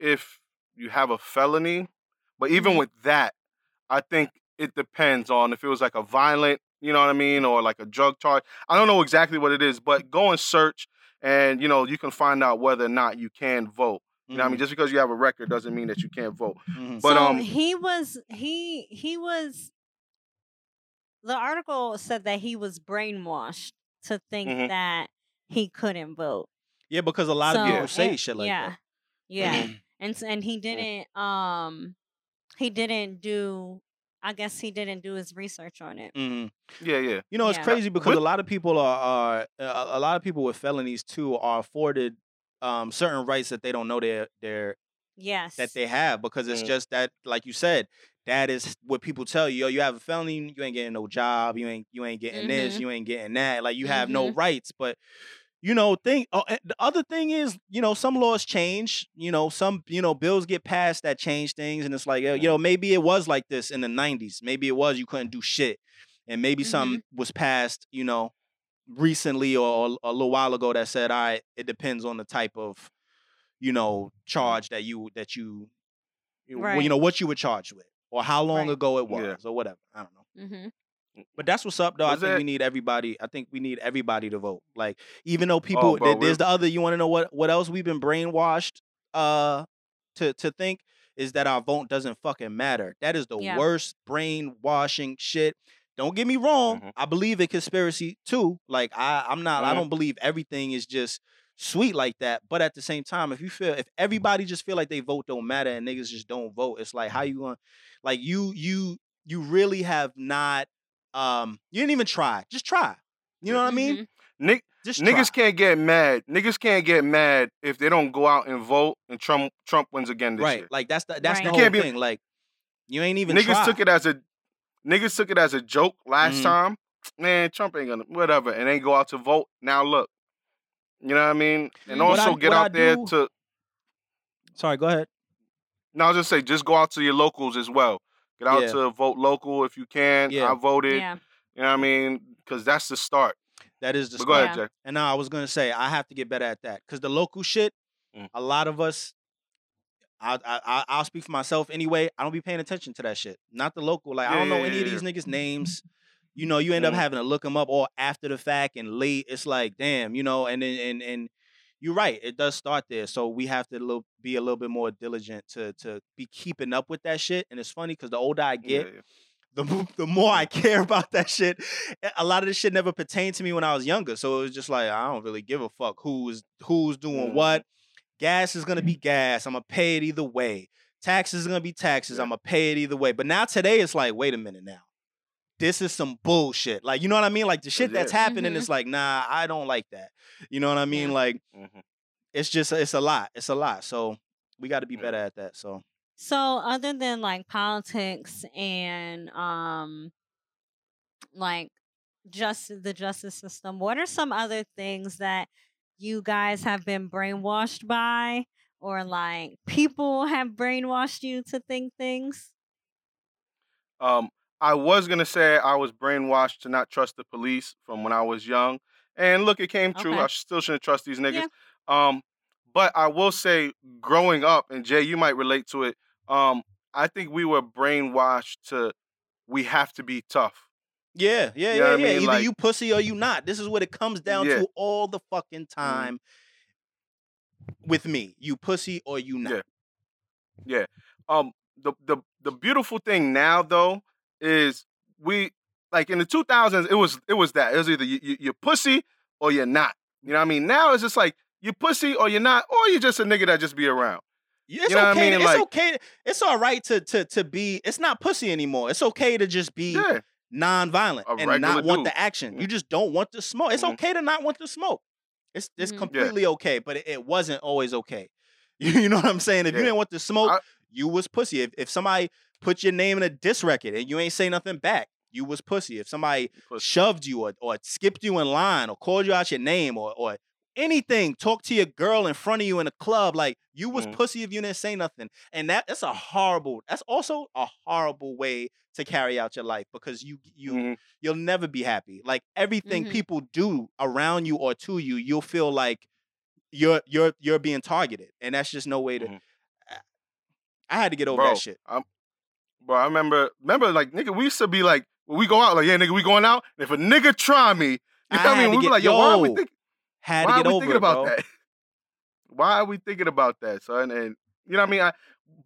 if you have a felony, but even
Mhm.
with that, I think it depends on if it was like a violent, you know what I mean, or like a drug charge. I don't know exactly what it is, but go and search, and you know you can find out whether or not you can vote. You know what I mean? Just because you have a record doesn't mean that you can't vote.
Mhm.
But
so
um,
he was he he was the article said that he was brainwashed to think
Mhm.
that he couldn't vote.
Yeah, because a lot of
So,
people say
and-
shit like
yeah,
that.
Yeah. and s- and he didn't um he didn't do I guess he didn't do his research on it.
yeah, yeah.
You know, it's
Yeah.
crazy because a lot of people are, are uh, a lot of people with felonies too are afforded um, certain rights that they don't know they're they're
Yes.
that they have because it's
Mhm.
just that, like you said, that is what people tell you. Yo, you have a felony, you ain't getting no job, you ain't you ain't getting this,
Mhm.
you ain't getting that. Like you have no
Mhm.
rights. But you know, thing. Oh, the other thing is, you know, some laws change. You know, some you know bills get passed that change things, and it's like, yo, you know, maybe it was like this in the '90s. Maybe it was you couldn't do shit, and maybe some was passed. You know, recently or a little while ago that said, all right, it depends on the type of, you know, charge that you that you, you well, you know, what you were charged with or how long
Right.
ago it was
Yeah.
or whatever. I don't know.
hmm
But that's what's up, though. I
Was
think we need everybody. I think we need everybody to vote. Like, even though people,
Oh, bro,
there- there's the other. You want to know what what else we've been brainwashed uh to to think is that our vote doesn't fucking matter. That is the
Yeah.
worst brainwashing shit. Don't get me wrong.
Mhm.
I believe in conspiracy too. Like I, I'm not. I
Mhm.
don't believe everything is just sweet like that. But at the same time, if you feel if everybody just feel like they vote don't matter and niggas just don't vote, it's like how you going to like you you you really have not um you didn't even try. Just try. You know what I mean?
Mm-hmm.
Nick,
Just
niggas
try.
can't get mad. Niggas can't get mad if they don't go out and vote and Trump Trump wins again this
right.
year.
Like that's the that's
Right.
the
You
whole
can't be-
thing. Like you ain't even
niggas
try.
took it as a niggas took it as a joke last
Mhm.
time. Man, Trump ain't gonna whatever, and ain't go out to vote. Now look, you know what I mean, and.
What
also
I-
get
what I
out there
do-
to.
Sorry, go ahead.
No, I'll just say just go out to your locals as well. Get out
Yeah.
to vote local if you can.
Yeah.
I voted.
Yeah.
You know what I mean? Because that's the start.
That is the
But go ahead,
Yeah.
Jack.
And now I was gonna say I have to get better at that because the local shit,
Mm.
a lot of us, I, I I- I'll speak for myself anyway. I don't be paying attention to that shit. Not the local. Like I don't know
yeah,
any of
yeah,
these niggas' names. You know, you end up
Mhm.
having to look them up all after the fact and late. It's like damn, you know. And then and and you're right. It does start there. So we have to little, be a little bit more diligent to to be keeping up with that shit. And it's funny because the older I get,
Yeah,
the the more I care about that shit. a- A lot of this shit never pertained to me when I was younger, so it was just like I don't really give a fuck who's who's doing
Mhm.
what. Gas is gonna be gas. I'm gonna pay it either way. Taxes are gonna be taxes. I'm gonna pay it either way. But now today it's like, wait a minute now. This is some bullshit. Like, you know what I mean? Like the shit that's
Yeah.
happening,
Mhm.
it's like, nah, I don't like that. You know what I mean?
Yeah.
Like,
Mhm.
it's just it's a lot. It's a lot. So we got to be better at that. So
So other than like politics and um like just the justice system, what are some other things that you guys have been brainwashed by or like people have brainwashed you to think things?
Um, I was gonna say I was brainwashed to not trust the police from when I was young, and look, it came true.
Okay.
I still shouldn't trust these niggas.
Yeah.
Um, but I will say, growing up, and Jay, you might relate to it. Um, I think we were brainwashed to we have to be tough.
Yeah, yeah,
You know
yeah,
what I
yeah.
mean?
Either
Like-
you pussy or you not. This is what it comes down
Yeah.
to all the fucking time. With me, you pussy or you not.
Yeah. yeah. Um, the the the beautiful thing now though is we like in the 2000s it was it was that it was either you, you you're pussy or you're not. You know what I mean? Now it's just like you pussy or you're not, or you're just a nigga that just be around.
Yeah, It's
You know what I
okay.
mean?
It's
Like-
okay. It's all right to to to be. It's not pussy anymore. It's okay to just be
Yeah.
Non-violent
A
and
regular
not want
dude.
the action.
Yeah.
You just don't want the smoke. It's
Mhm.
okay to not want the smoke. It's it's
Mhm.
Yeah.
completely okay, but it, it wasn't always okay. You know what I'm saying? If you didn't want the smoke,
I-
you was pussy. If if somebody put your name in a diss record and you ain't say nothing back, you was pussy. If somebody
Pussy.
shoved you or, or skipped you in line or called you out your name or or anything. Talk to your girl in front of you in a club. Like you was
Mhm.
pussy if you didn't say nothing. And that that's a horrible. That's also a horrible way to carry out your life because you you
Mhm.
you'll never be happy. Like everything
Mhm.
people do around you or to you, you'll feel like you're you're you're being targeted, and that's just no way to.
Mhm.
I had to get over
Bro,
that shit.
I'm, bro, I remember, remember, like, nigga, we used to be like, when we go out, like, yeah, nigga, we going out. And if a nigga try me, you
I
know what I mean? We be
get-
like, yo, why are we
yo, Had
why
to
are we
over
thinking
it,
about
bro.
that? Why are we thinking about that, son? And you know what I mean? I,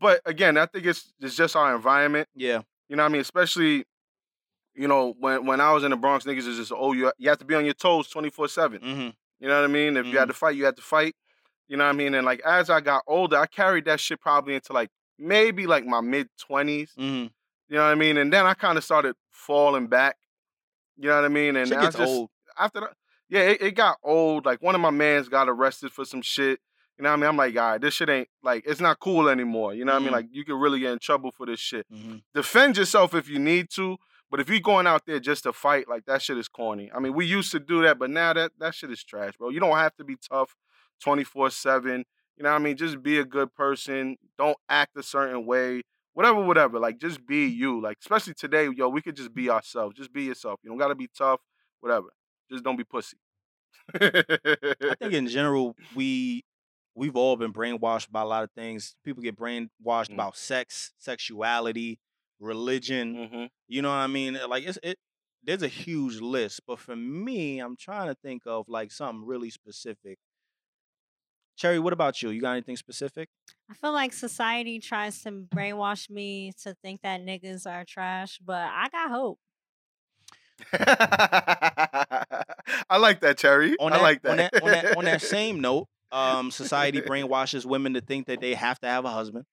but again, I think it's it's just our environment.
Yeah,
You know what I mean? Especially, you know, when when I was in the Bronx, niggas is just oh, you you have to be on your toes twenty four seven.
hmm
You know what I mean? If you had to fight, you had to fight. You know what I mean? And like as I got older, I carried that shit probably into like maybe like my mid twenties.
hmm
You know what I mean? And then I kind of started falling back. You know what I mean? And I just
old.
after that, yeah, it, it got old. Like one of my mans got arrested for some shit. You know what I mean? I'm like, all right, this shit ain't like it's not cool anymore. You know what I
Mhm.
mean? Like you could really get in trouble for this shit.
hmm
Defend yourself if you need to, but if you're going out there just to fight, like that shit is corny. I mean, we used to do that, but now that that shit is trash, bro. You don't have to be tough 24 7. You know what I mean? Just be a good person. Don't act a certain way. Whatever, whatever. Like just be you. Like, especially today, yo, we could just be ourselves. Just be yourself. You don't gotta be tough, whatever. Just don't be pussy.
I think in general we we've all been brainwashed by a lot of things. People get brainwashed
Mm.
about sex, sexuality, religion.
Mhm.
You know what I mean? Like it's it. There's a huge list, but for me, I'm trying to think of like something really specific. Cherry, what about you? You got anything specific?
I feel like society tries to brainwash me to think that niggas are trash, but I got hope.
I like that, Cherry.
On
I
that,
like
on
that.
that on that on that same note, um, society brainwashes women to think that they have to have a husband.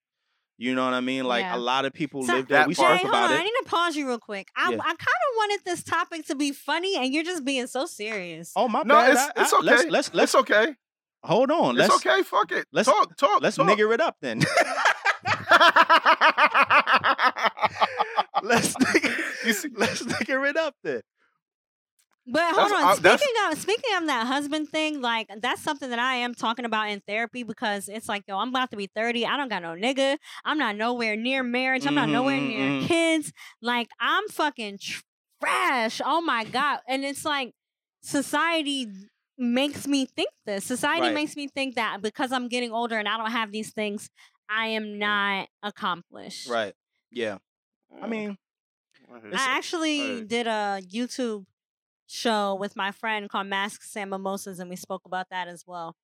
You know what I mean? Like
Yeah.
a lot of people
So-
live.
That
We
Jay,
part.
hold
about
on. I need to pause you real quick. I,
Yeah.
I kind of wanted this topic to be funny, and you're just being so serious.
Oh my
no,
bad.
it's
I-
it's
I-
okay.
Let's let's let's
it's okay.
hold on.
It's
Let's
okay. Fuck it.
let's-
talk. Talk.
let's
talk.
nigger it up then. let's nigger,
You see-
let's nigger it up then.
But hold
That's-
on,
that's-
speaking of speaking of that husband thing, like that's something that I am talking about in therapy because it's like, yo, I'm about to be 30. I don't got no nigga. I'm not nowhere near marriage. I'm not
Mhm,
nowhere near
mhm.
kids. Like I'm fucking trash. Oh my god. And it's like society makes me think this. Society
Right.
makes me think that because I'm getting older and I don't have these things, I am not accomplished.
Right. Yeah. I mean,
Mm-hmm.
I actually
Hey.
did a YouTube show with my friend called Masks and Mimosas, and we spoke about that as well.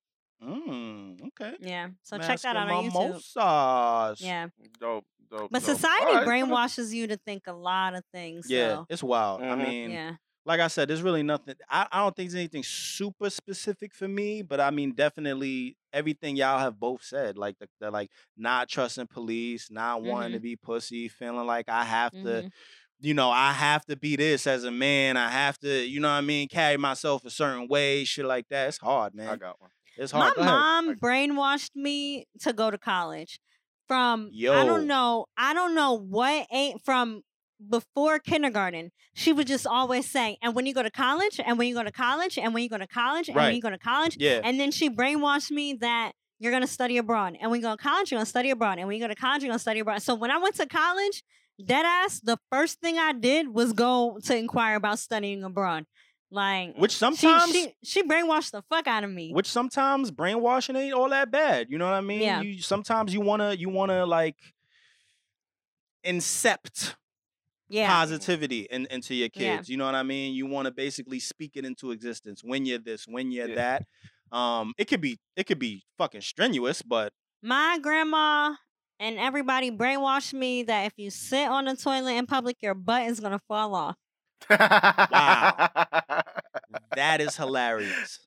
mm, okay.
Yeah, so check that out
and
on YouTube.
mimosas.
Yeah,
dope. Dope.
but
dope.
society
All right,
brainwashes you to think a lot of things.
Yeah,
so,
it's wild. I
Mhm.
mean,
yeah,
like I said, there's really nothing. I, I don't think there's anything super specific for me, but I mean, definitely everything y'all have both said, like the, the like not trusting police, not wanting to be pussy, feeling like I have to,
Mhm.
you know, I have to be this as a man. I have to, you know what I mean, carry myself a certain way, shit like that. It's hard, man.
I got one.
It's
my
hard. Ahead.
mom brainwashed me to go to college. From I don't know, I don't know what ain't from before kindergarten. She was just always saying, "And when you go to college, and when you go to college, and when you go to college, and when you go to college."
Yeah.
And then she brainwashed me that you're gonna study abroad. And when you go to college, you're gonna study abroad. And when you go to college, you're gonna study abroad. So when I went to college, dead ass, the first thing I did was go to inquire about studying abroad. Like
Which
she,
sometimes
she she brainwashed the fuck out of me.
which sometimes brainwashing ain't all that bad. You know what I mean?
Yeah.
You sometimes you wanna you wanna like incept
yeah.
positivity in, into your
Yeah.
kids. You know what I mean? You want to basically speak it into existence. When you're this, when you're
Yeah.
that. Um, it could be it could be fucking strenuous, but
My grandma and everybody brainwashed me that if you sit on the toilet in public, your butt is gonna fall off.
Wow, that is hilarious.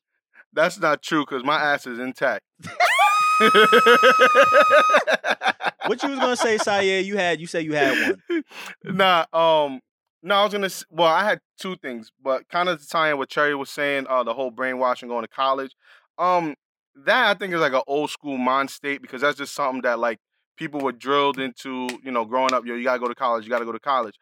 That's not true because my ass is intact.
What you was gonna say, Saye? You had you say you had one.
nah, um, no, I was gonna. Well, I had two things, but kind of to tie in what Cherry was saying, uh, the whole brainwashing going to college. Um, that I think is like an old school mind state because that's just something that like people were drilled into. You know, growing up, yo, you gotta go to college, you gotta go to college.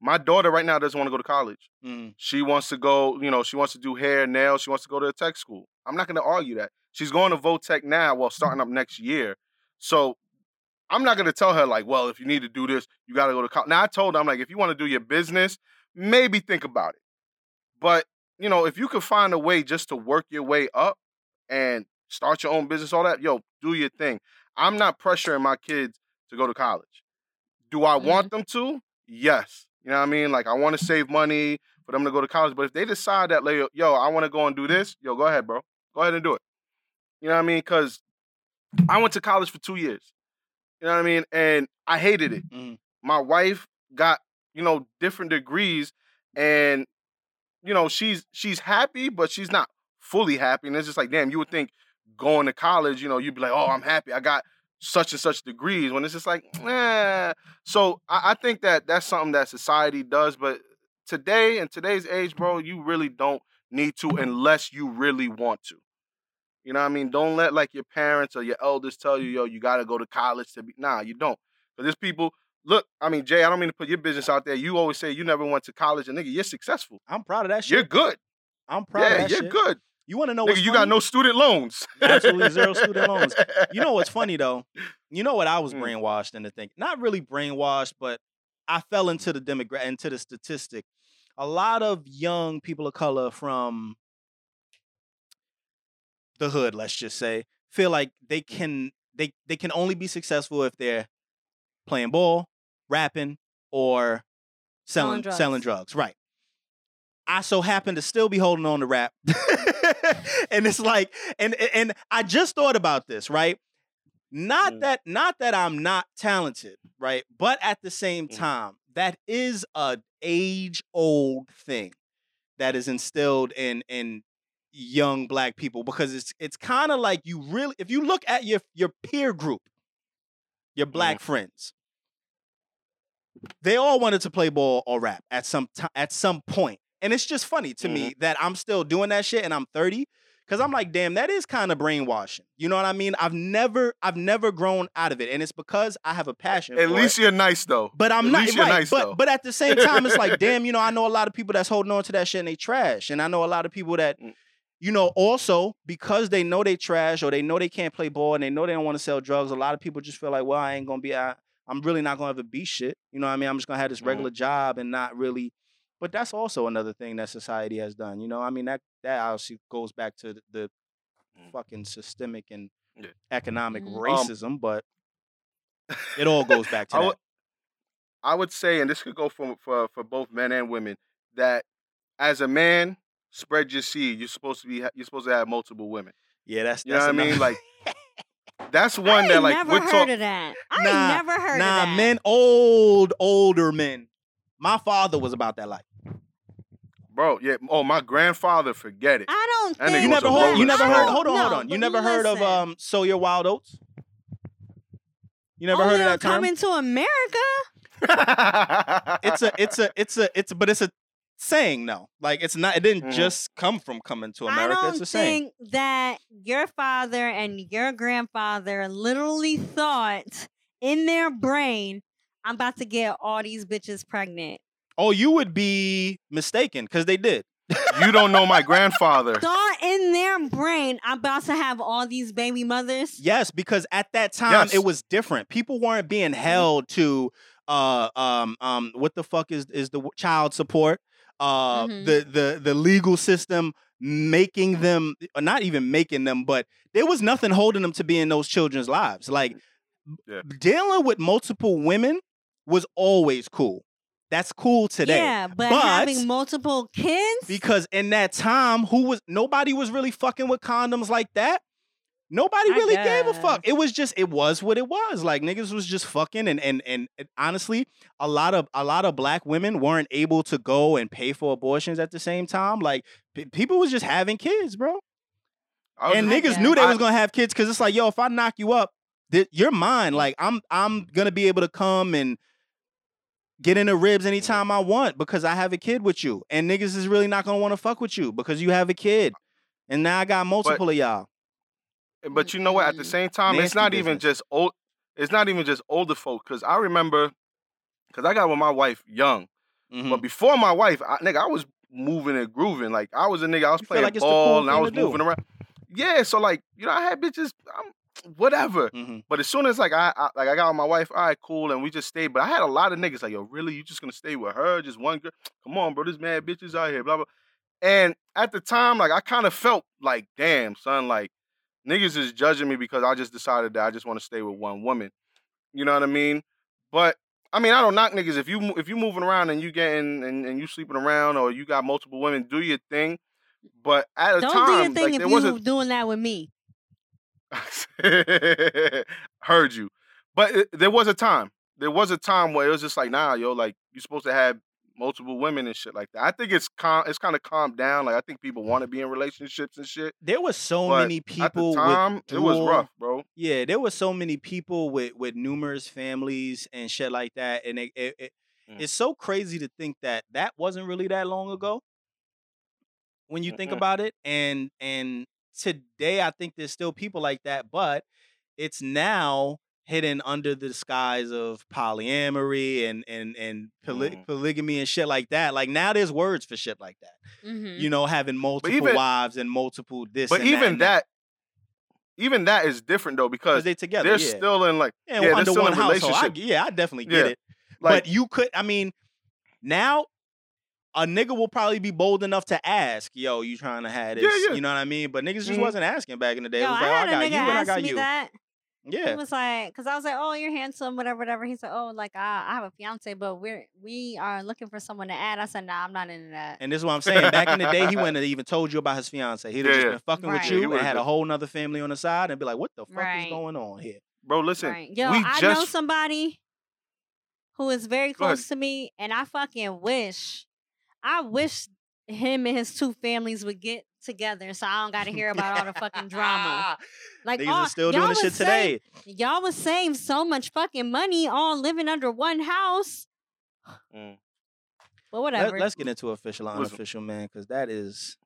My daughter right now doesn't want to go to college.
Mm.
She wants to go, you know, she wants to do hair, nails. She wants to go to a tech school. I'm not going to argue that. She's going to Votech now, well, starting up next year. So I'm not going to tell her like, well, if you need to do this, you got to go to college. Now I told her, I'm like, if you want to do your business, maybe think about it. But you know, if you can find a way just to work your way up and start your own business, all that, yo, do your thing. I'm not pressuring my kids to go to college. Do I
Mhm.
want them to? Yes. You know what I mean? Like I want to save money for them to go to college. But if they decide that, like, yo, I want to go and do this, yo, go ahead, bro. Go ahead and do it. You know what I mean? Because I went to college for two years. You know what I mean? And I hated it.
Mhm.
My wife got, you know, different degrees and you know, she's she's happy, but she's not fully happy. And it's just like, damn, you would think going to college, you know, you'd be like, oh, I'm happy. I got such and such degrees. When it's just like, eh. So I, I think that that's something that society does. But today, in today's age, bro, you really don't need to unless you really want to. You know what I mean? Don't let like your parents or your elders tell you, yo, you gotta go to college to be. Nah, you don't. Because there's people. Look, I mean, Jay, I don't mean to put your business out there. You always say you never went to college, and nigga, you're successful.
I'm proud of that shit.
You're good.
I'm proud of
Yeah,
that
you're
shit.
good.
You want to know
Nigga, you
funny?
got no student loans.
Absolutely zero student loans. You know what's funny though? You know what I was
Mm.
brainwashed into thinking? Not really brainwashed, but I fell into the demogra- into the statistic. A lot of young people of color from the hood, let's just say, feel like they can they they can only be successful if they're playing ball, rapping, or selling
Selling
selling
drugs.
drugs. Right. I so happen to still be holding on to rap. and it's like, and and I just thought about this, right? Not
Mm.
that not that I'm not talented, right? But at the same
Mm.
time, that is a age old thing that is instilled in in young black people because it's it's kind of like you really if you look at your your peer group, your black friends, they all wanted to play ball or rap at some time at some point. And it's just funny to me that I'm still doing that shit and I'm 30 cuz I'm like damn that is kind of brainwashing. You know what I mean? I've never I've never grown out of it and it's because I have a passion
At
for
least
it.
you're nice though.
But I'm
at
not
least you're
right.
nice,
but
though.
but at the same time, it's like, damn, you know, I know a lot of people that's holding on to that shit and they trash. And I know a lot of people that,
Mm.
You know, also because they know they trash or they know they can't play ball and they know they don't want to sell drugs. A lot of people just feel like, well, I ain't gonna be, I, I'm really not gonna ever be shit. You know what I mean? I'm just gonna have this
Mhm.
regular job and not really. But that's also another thing that society has done. You know, I mean that that obviously goes back to the, the
Mm.
fucking systemic and
Yeah.
economic
Mhm.
Um,
racism, but it all goes back to
I
that.
would- I would say, and this could go for, for for both men and women, that as a man, spread your seed. You're supposed to be you're supposed to have multiple women.
yeah, that's
You know what I mean? Like that's one that like
never
we're
heard
talking.
of that. I never heard
nah,
of that.
Nah, men, old, older men. My father was about that life.
Bro, yeah. Oh, my grandfather, forget it.
I don't
That
think
You never heard. You never heard. Hold on,
don't
hold on. You never heard of
listen.
um sow your wild oats. You never
oh,
heard of that term?
coming to America.
It's a, it's a, it's a, it's, a, but it's a saying. No, like it's not. It didn't
Mhm.
just come from coming to America.
I
America.
don't
It's a saying.
think that your father and your grandfather literally thought in their brain, "I'm about to get all these bitches pregnant."
Oh, you would be mistaken because they did.
you don't know my grandfather.
Thought in their brain, "I'm about to have all these baby mothers."
Yes, because at that time
Yes.
it was different. People weren't being held to uh um um what the fuck is is the child support uh
Mhm.
the the the legal system making them or not even making them but there was nothing holding them to be in those children's lives like
Yeah.
dealing with multiple women was always cool that's cool today
Yeah, but,
But-
having multiple kids.
because in that time who was nobody was really fucking with condoms like that nobody
I
really gave a fuck. It was just it was what it was. Like niggas was just fucking and and and and honestly a lot of a lot of black women weren't able to go and pay for abortions at the same time. Like p- people was just having kids bro.
Was
and
I
niggas knew they
I-
was gonna have kids because it's like yo if i knock you up th- you're mine. Like i'm i'm gonna be able to come and get in the ribs anytime i want because i have a kid with you. And niggas is really not gonna want to fuck with you because you have a kid. And now i got multiple of y'all
But you know what? At the same time, it's not even just old. It's not even just older folk. Cause I remember, cause I got with my wife young.
Mhm.
But before my wife, I, nigga, I was moving and grooving. Like I was a nigga. I was
You
playing
like
ball
cool
and I was
do.
moving around. Yeah, so like you know, I had bitches. I'm, whatever.
Mhm.
But as soon as like I, I like I got with my wife, all right, cool, and we just stayed. But I had a lot of niggas like, yo, really, you just gonna stay with her, just one girl? Come on, bro, there's mad bitches out here, blah blah. And at the time, like I kind of felt like, damn, son, like niggas is judging me because I just decided that I just want to stay with one woman. You know what I mean? But I mean, I don't knock niggas if you if you moving around and you getting and, and you sleeping around or you got multiple women, do your thing. But at a
Don't
time,
do your thing
there
if
wasn't
you doing that with me.
Heard you. But it, there was a time. There was a time where it was just like, nah, yo, like you're supposed to have multiple women and shit like that. I think it's calm. It's kind of calmed down. Like I think people want to be in relationships and shit.
There was so
But
many
At
people
the time,
with
it was rough, bro.
Yeah, there was so many people with with numerous families and shit like that, and it, it, it
Mm.
it's so crazy to think that that wasn't really that long ago. When you think
Mm-mm.
about it, and and today I think there's still people like that, but it's now hidden under the disguise of polyamory and and and poly-
Mhm.
polygamy and shit like that. Like now there's words for shit like that.
Mm-hmm.
You know, having multiple
even-
wives and multiple this.
But
and
even
and
that, even that is different though
because they together.
they're
yeah.
still in like
Yeah,
yeah,
under
still
one household. I,
relationship.
yeah, I definitely get
Yeah.
it.
like
but you could, I mean, now a nigga will probably be bold enough to ask, "Yo, you trying to have this?"
Yeah, yeah.
You know what I mean? But niggas just
Mhm.
wasn't asking back in the day.
Yo,
it was
I
like, oh, I got you and I got you.
that. He
Yeah,
was like, because I was like, oh, you're handsome, whatever, whatever. He said, oh, like I, I have a fiance, but we're we are looking for someone to add. I said, nah, I'm not into that.
and this is what I'm saying. Back in the day, he wouldn't have even told you about his fiance. He'd have
Yeah,
just been fucking
Right.
with you
he
and
would've
had a whole nother family on the side and be like, "What the fuck is going on here?"
bro, listen,
right. Yo,
we
I know somebody who is very close to me, and I fucking wish, I wish him and his two families would get together, so I don't got to hear about all the fucking drama. Like,
Niggas
all,
are still doing this
would
shit today.
Y'all was saving so much fucking money on living under one house.
Mm.
But whatever.
Let, us get into official or unofficial, man, because that is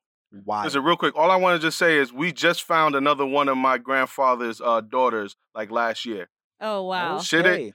wild.
Listen, real quick. All I want to just say is we just found another one of my grandfather's uh, daughters like last year.
oh wow.
shit, it-
Okay.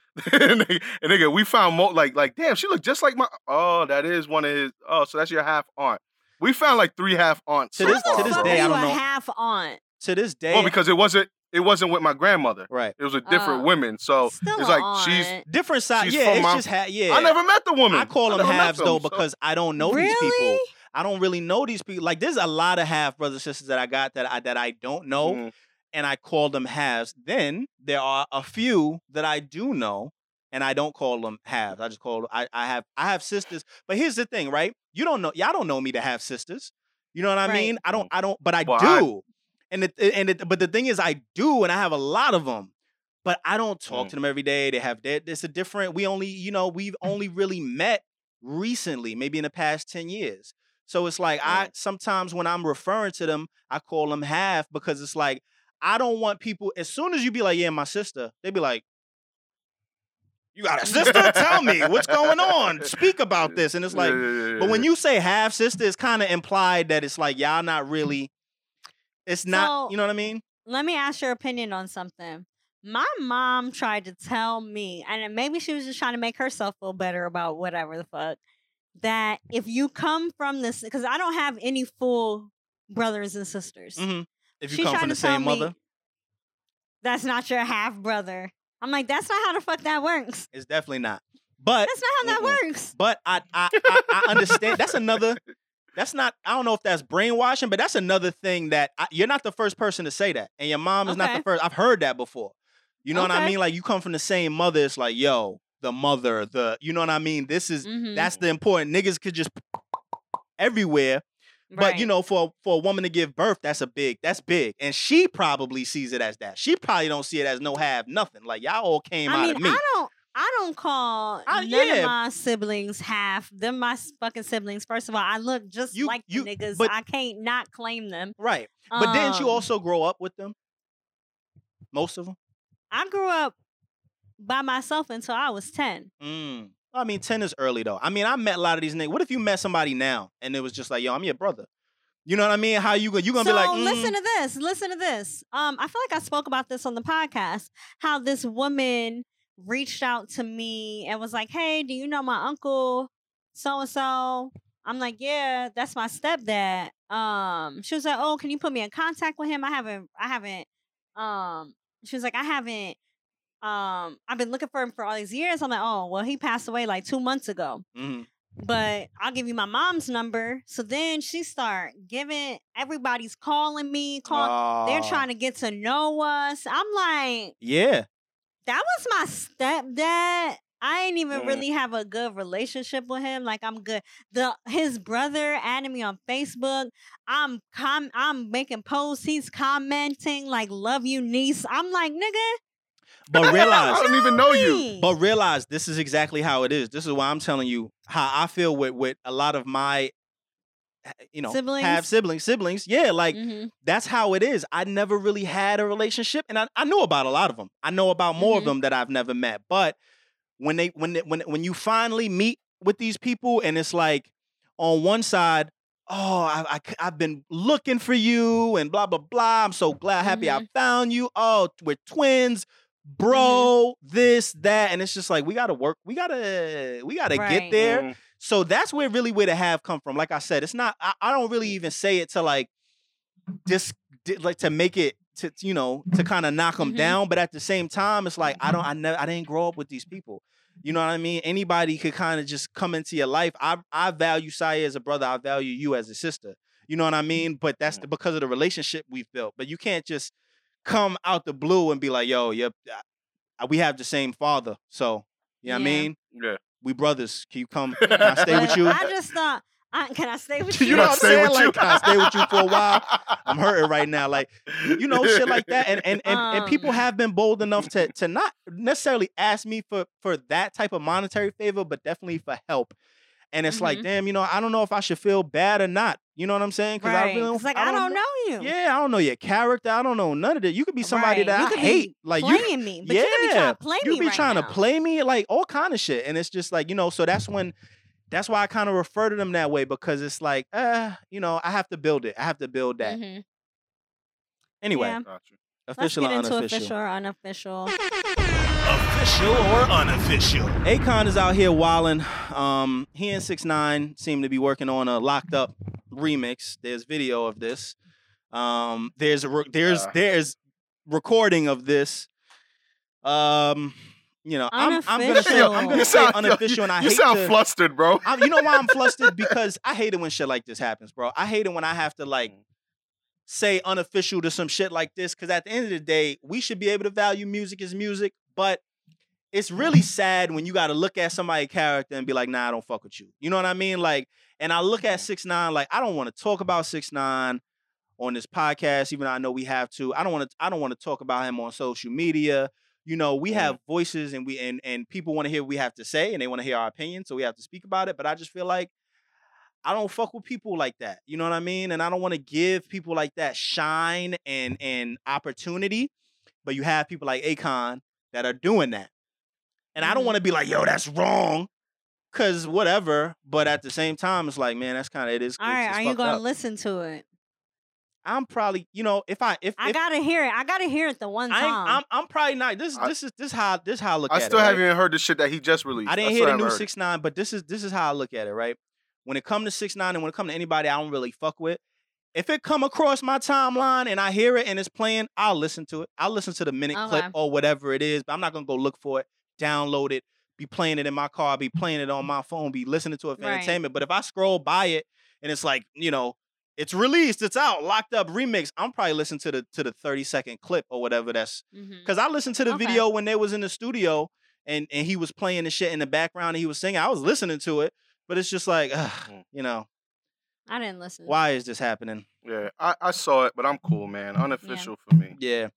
and nigga, and nigga, we found mo- like like damn, she looked just like my. Oh, that is one of his. Oh, so that's your half aunt. We found like three half aunts.
To
so
this-
How
to this day, I
you
don't
a
know.
half aunt?
To this day,
Well, because it wasn't it wasn't with my grandmother.
right,
It was with different
Oh.
women. So it's
a
like she's.
different side.
She's
Yeah,
from
it's
my-
just ha- yeah.
I never met the woman.
I call them
never met
halves though
so-
because I don't know
really?
these people. I don't really know these people. Like there's a lot of half brothers sisters that I got that I that I don't know,
Mhm.
and I call them halves. Then there are a few that I do know, and I don't call them halves. I just call I I have I have sisters. But here's the thing, right? You don't know y'all don't know me to have sisters. You know what I
Right.
mean? I don't I don't, but I
Well, I-
do. and it, and it, but the thing is, I do, and I have a lot of them. But I don't talk
Mm.
to them every day. They have their, it's a different. We only, you know, we've only really met recently, maybe in the past ten years. So it's like I sometimes when I'm referring to them, I call them half because it's like I don't want people. As soon as you be like, "Yeah, my sister," they be like, "You got a sister? Tell me what's going on. Speak about this." And it's like,
Yeah, yeah, yeah,
but when you say half sister, it's kind of implied that it's like y'all not really. It's not.
So-
you know what I mean?
Let me ask your opinion on something. My mom tried to tell me, and maybe she was just trying to make herself feel better about whatever the fuck, that if you come from this, because I don't have any full brothers and sisters.
Mhm. If you
She
come
tried
from the
tell
same
me,
mother,
That's not your half brother. I'm like, that's not how the fuck that works.
it's definitely not. But
That's not how that
Mm-mm.
works.
But I, I, I, I understand. That's another. That's not. I don't know if that's brainwashing, but that's another thing that I, you're not the first person to say that, and your mom is not the first. I've heard that before. You know what I mean? Like you come from the same mother. It's like, yo, the mother, the. You know what I mean? This is
Mhm.
that's the important. Niggas could just everywhere, but you know, for for a woman to give birth, that's a big. That's big, and she probably sees it as that. She probably don't see it as no have nothing. Like y'all all came
I
out
mean,
of me.
I don't. I don't call
I-
none
yeah.
of my siblings half. Them my fucking siblings. First of all, I look just
You-
like
you-
the niggas.
but-
I can't not claim them.
right, but didn't you
Um,
also grow up with them? Most of them.
I grew up by myself until I was ten.
Mm. I mean, 10 is early though. I mean, I met a lot of these niggas. What if you met somebody now and it was just like, yo, I'm your brother? You know what I mean? How you gonna you gonna
so
be like, mm,
listen to this. Listen to this. Um, I feel like I spoke about this on the podcast. How this woman reached out to me and was like, "Hey, do you know my uncle so and so. I'm like, yeah, that's my stepdad. Um, she was like, oh, can you put me in contact with him? I haven't, I haven't. Um, she was like, I haven't. Um, I've been looking for him for all these years. I'm like, oh, well, he passed away like two months ago.
Mhm.
But I'll give you my mom's number. So then she start giving everybody's calling me, call. They're trying to get to know us. I'm like,
Yeah.
that was my stepdad. I ain't even
Mm.
really have a good relationship with him. Like I'm good. The his brother added me on Facebook. I'm com I'm making posts. He's commenting like "Love you, niece." I'm like, nigga.
But realize I
don't even know you.
but realize this is exactly how it is. This is why I'm telling you how I feel with with a lot of my eh, you know
Siblings?
have siblings siblings yeah like
Mhm.
that's how it is i never really had a relationship and i, I know about a lot of them i know about more of
Mhm.
them that i've never met but when they when they, when when you finally meet with these people and it's like on one side oh I, I, have been looking for you and blah blah blah i'm so glad happy i found you oh we're twins Mm-hmm. bro this that and it's just like we gotta work we gotta we gotta get there
Mm.
so that's where really where the have come from. Like I said, it's not. I, I don't really mm. even say it to like dis, di- like to make it to you know to kind of knock them
Mhm.
down. But at the same time, it's like I don't. Mm-hmm. I never. I didn't grow up with these people. You know what I mean? Anybody could kind of just come into your life. I I value Syer as a brother. I value you as a sister. You know what I mm. mean? But that's the, because of the relationship we've built. But you can't just come out the blue and be like, "Yo, yep, uh, we have the same father." So you know what I mean?
Yeah.
We brothers. Can you come? Can I stay with you?
I just thought, I, can I stay with
You
you?
know what I'm
stay
saying?
with
Like,
you?
can I stay with you for a while? I'm hurting right now. Like, you know, shit like that. And and and, and people
Um.
have been bold enough to to not necessarily ask me for for that type of monetary favor, but definitely for help. And it's like,
Mhm.
damn, you know, I don't know if I should feel bad or not. You know what I'm saying? I
Right.
really
It's like I don't know you.
Yeah, I don't know your character. I don't know none of that. You could be somebody
Right.
that
you
I
could
hate.
Be
Like you,
playing me, but you could be
Yeah.
trying to play
you
me
be
right
trying
now.
to play me like all kind of shit and it's just like you know so that's when that's why i kind of refer to them that way because it's like uh you know i have to build it i have to build that
Mhm.
anyway
Yeah.
Gotcha.
Let's
official
get
or
into
unofficial
official or unofficial.
Official or unofficial?
akon is out here wilding um he and six nine seem to be working on a locked up remix there's video of this um there's a re- there's
Uh.
there's recording of this um you know I'm, I'm gonna say i'm
Unofficial.
gonna
You
say
sound-
unofficial and i
you
hate
sound
to,
flustered, bro.
I, you know why I'm flustered? Because I hate it when shit like this happens, bro. I hate it when I have to like say unofficial to some shit like this. Because at the end of the day, we should be able to value music as music, but it's really mm-hmm. sad when you got to look at somebody's character and be like, "Nah, I don't fuck with you." You know what I mean? Like, and I look at six nine like I don't want to talk about six nine on this podcast, even though I know we have to. I don't want to. I don't want to talk about him on social media. You know, we have voices and we and and people want to hear what we have to say and they want to hear our opinion, so we have to speak about it. But I just feel like I don't fuck with people like that. You know what I mean? And I don't want to give people like that shine and and opportunity. But you have people like Akon that are doing that. And I don't
Mhm.
want to be like, yo, that's wrong. Cause whatever. But at the same time, it's like, man, that's kind of it is.
All
it's-
are you gonna
up.
listen to it?
I'm probably, you know, if I if,
I
if
gotta hear it. I gotta hear it the one
I ain't,
time.
I'm I'm probably not. This
I-
this is this how this how I look
I
at
still
it. right?
haven't even heard the shit that he just released.
I didn't
still
hear the new six nine, but this is this is how I look at it, right? When it come to six nine and when it come to anybody I don't really fuck with, if it come across my timeline and I hear it and it's playing, I'll listen to it. I'll listen to the minute clip or whatever it is, but I'm not gonna go look for it, download it, be playing it in my car, be playing it on my phone, be listening to it for
Right.
entertainment. But if I scroll by it and it's like, you know, it's released, it's out, locked up, remix, I'm probably listening to the to the 30 second clip or whatever that's because I listened to the
Okay.
video when they was in the studio and and he was playing the shit in the background and he was singing. I was listening to it, but it's just like, ugh,
Mm.
you know,
I didn't listen.
why is this happening?
Yeah, I, I saw it, but I'm cool, man. Unofficial for me.
Yeah.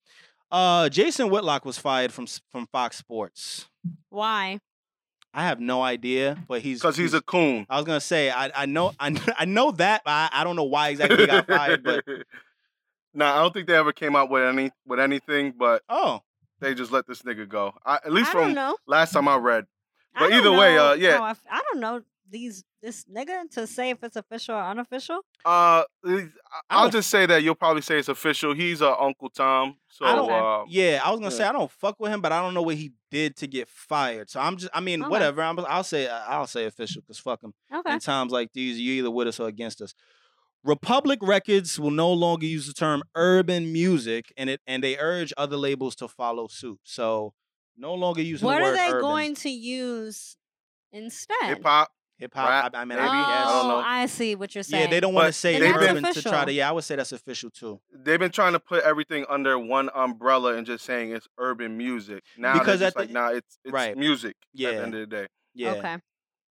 Uh, Jason Whitlock was fired from from Fox Sports.
Why?
I have no idea, but he's
Because he's a coon.
I was gonna say I I know I, I know that, but I, I don't know why exactly he got fired. But
nah, I don't think they ever came out with any with anything, but
oh,
they just let this nigga go. I, at least
I don't
from
know.
last time I read.
I
But
don't
either way, uh, yeah.
I I, f- I don't know. These this nigga to say if it's official or unofficial?
Uh, I- I'll just say that you'll probably say it's official. He's uh, Uncle Tom. So uh,
Yeah, I was gonna
Yeah.
say I don't fuck with him, but I don't know what he did to get fired. So I'm just, I mean,
Okay.
whatever. I'm, I'll say, I'll say official because fuck him.
Okay.
In times like these, you either with us or against us. Republic Records will no longer use the term urban music, and it and they urge other labels to follow suit. So no longer using
What
the
are they
urban.
going to use instead?
hip hop.
Hip hop. I, I mean,
maybe?
I guess.
I don't know.
Oh, I see what you're saying.
Yeah, they don't want to
But
say
Then that's
urban to try to. Yeah, I would say that's official too.
They've been trying to put everything under one umbrella and just saying it's urban music. Now
Because
because
at
it's
the-
like, nah, it's it's
Right.
music. At
Yeah.
the end of the day,
Yeah,
Okay.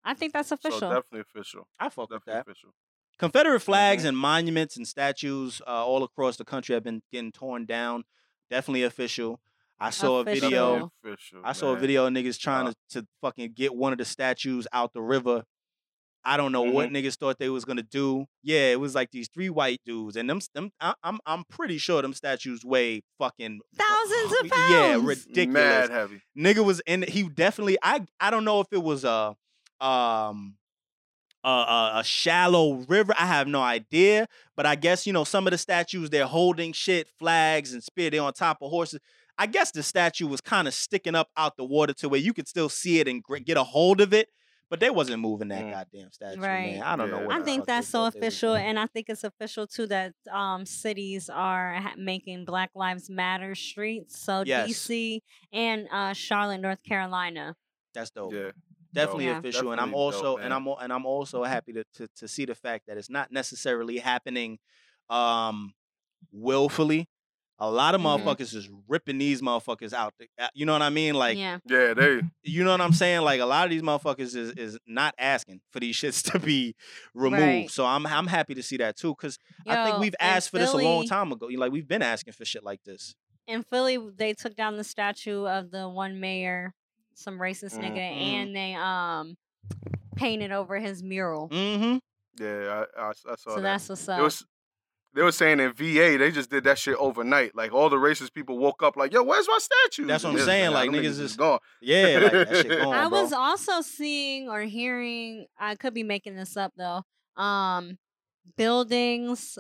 I think that's
so
official.
definitely official.
I fuck with
Definitely
that.
official.
Confederate flags
Mm-hmm.
and monuments and statues uh, all across the country have been getting torn down. Definitely official. I saw a
Official.
video.
Definitely official.
I saw a
man.
video of niggas trying
Uh,
to, to fucking get one of the statues out the river. I don't know what
Mm-hmm.
niggas thought they was gonna do. Yeah, it was like these three white dudes, and them, them I, I'm I'm pretty sure them statues weigh fucking
Thousands of pounds.
Yeah, ridiculous.
Mad heavy.
Nigga was in. He definitely. I I don't know if it was a um a, a, a shallow river. I have no idea. But I guess you know some of the statues they're holding shit, flags and spear. They're on top of horses. I guess the statue was kind of sticking up out the water to where you could still see it and get a hold of it. But they wasn't moving that
Mm.
goddamn statue,
Right.
man. I don't know
Yeah.
what.
I
the
think that's so
thought they was
official, and I think it's official too that um, cities are ha- making Black Lives Matter streets. So
Yes.
DC and uh, Charlotte, North Carolina.
That's dope.
Yeah.
definitely
Yeah.
official and i'm also
dope,
and i'm and i'm also happy to, to to see the fact that it's not necessarily happening um willfully a lot of
Mhm.
motherfuckers is ripping these motherfuckers out the- you know what i mean like
yeah,
Yeah, they.
you know what i'm saying like a lot of these motherfuckers is is not asking for these shits to be removed
Right.
so i'm i'm happy to see that too because i think we've asked for this a long time ago like we've been asking for shit like this
in Philly, they took down the statue of the one mayor, some racist nigga,
Mhm.
and they um painted over his mural.
mm-hmm
Yeah, I, I, I saw that.
so
that.
that's what's up.
It was. They were saying in VA they just did that shit overnight. Like all the racist people woke up like, "Yo, where's my statue?"
That's what I'm saying, like, niggas is-
gone.
yeah like that shit going
I
bro.
was also seeing or hearing, I could be making this up though, um, buildings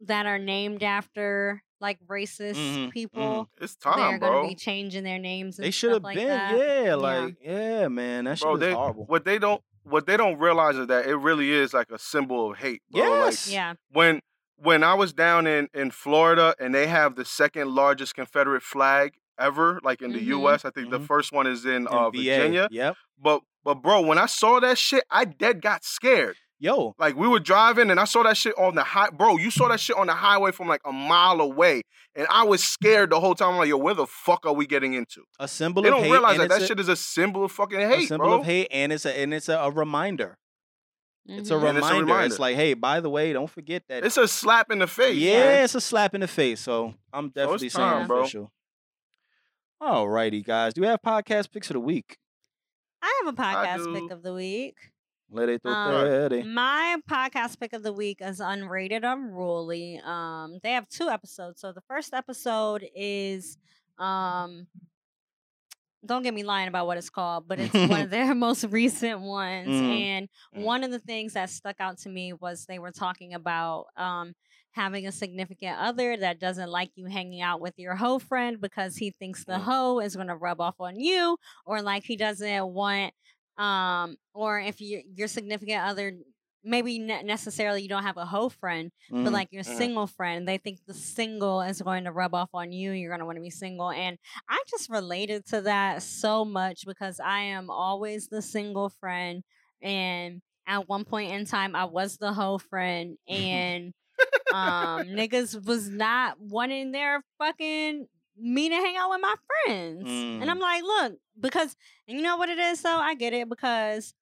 that are named after like racist
Mhm,
people.
It's time,
They're
time,
gonna be changing their names. And
they should have
like
been
that.
yeah like yeah man that shit
Bro,
is
they
horrible
what they don't what they don't realize is that it really is like a symbol of hate. Bro. Like,
Yes.
Yeah,
when when I was down in in Florida and they have the second largest Confederate flag ever, like in the
Mhm.
U.S. I think the
Mhm.
first one is in,
In
uh, Virginia.
Yep.
But but bro, when I saw that shit, I dead got scared.
Yo,
Like we were driving and I saw that shit on the high. Bro, you saw that shit on the highway from like a mile away, and I was scared the whole time. I'm like, yo, where the fuck are we getting into?
a symbol of hate.
They
don't
realize
that
that
a,
shit is a symbol of fucking
a
hate,
symbol
bro.
of hate, and it's a and it's a, a reminder. It's a
Mhm.
It's a
reminder. It's like, hey, by the way, don't forget that.
It's a slap in the face.
yeah,
man.
it's a slap in the face. So I'm definitely saying
time, bro.
official. All righty, guys. Do we have podcast picks of the week?
I have a podcast pick of the week.
Let it
Um,
ready.
My podcast pick of the week is Unrated Unruly. Um, they have two episodes. So the first episode is um don't get me lying about what it's called, but it's one of their most recent ones.
Mm.
And
Mm.
one of the things that stuck out to me was they were talking about um having a significant other that doesn't like you hanging out with your hoe friend because he thinks the hoe is going to rub off on you or like he doesn't want um or if you, your significant other maybe necessarily you don't have a hoe friend but
Mhm.
like your
Mhm.
single friend they think the single is going to rub off on you you're going to want to be single and i just related to that so much because i am always the single friend and at one point in time i was the hoe friend and um niggas was not wanting their fucking me to hang out with my friends and i'm like look because and you know what it is though i get it because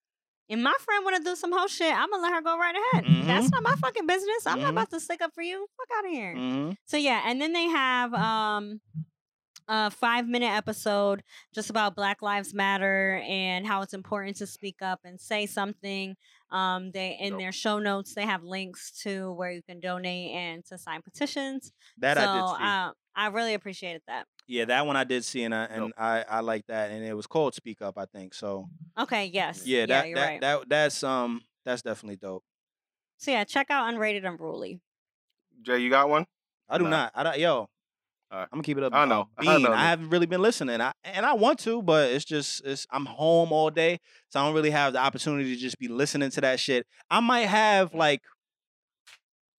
if my friend want to do some whole shit, I'm gonna let her go right ahead. That's not my fucking business. I'm
Mhm.
not about to stick up for you. Fuck out of here.
Mhm.
So yeah, and then they have um a five minute episode just about Black Lives Matter and how it's important to speak up and say something. Um, they in
Dope.
their show notes they have links to where you can donate and to sign petitions.
That
so
I did see.
uh, I really appreciated that.
Yeah, that one I did see, and I and
Dope.
I, I like that, and it was called Speak Up, I think. So
Okay, yes.
yeah, that
you're
that,
right.
that that's um that's definitely dope.
so yeah, check out Unrated Unruly.
Jay, you got one?
I do
Nah.
not. I don't. Yo,
Alright.
I'm gonna keep it up.
I know, I know.
I haven't really been listening. I and I want to, but it's just it's I'm home all day, so I don't really have the opportunity to just be listening to that shit. I might have like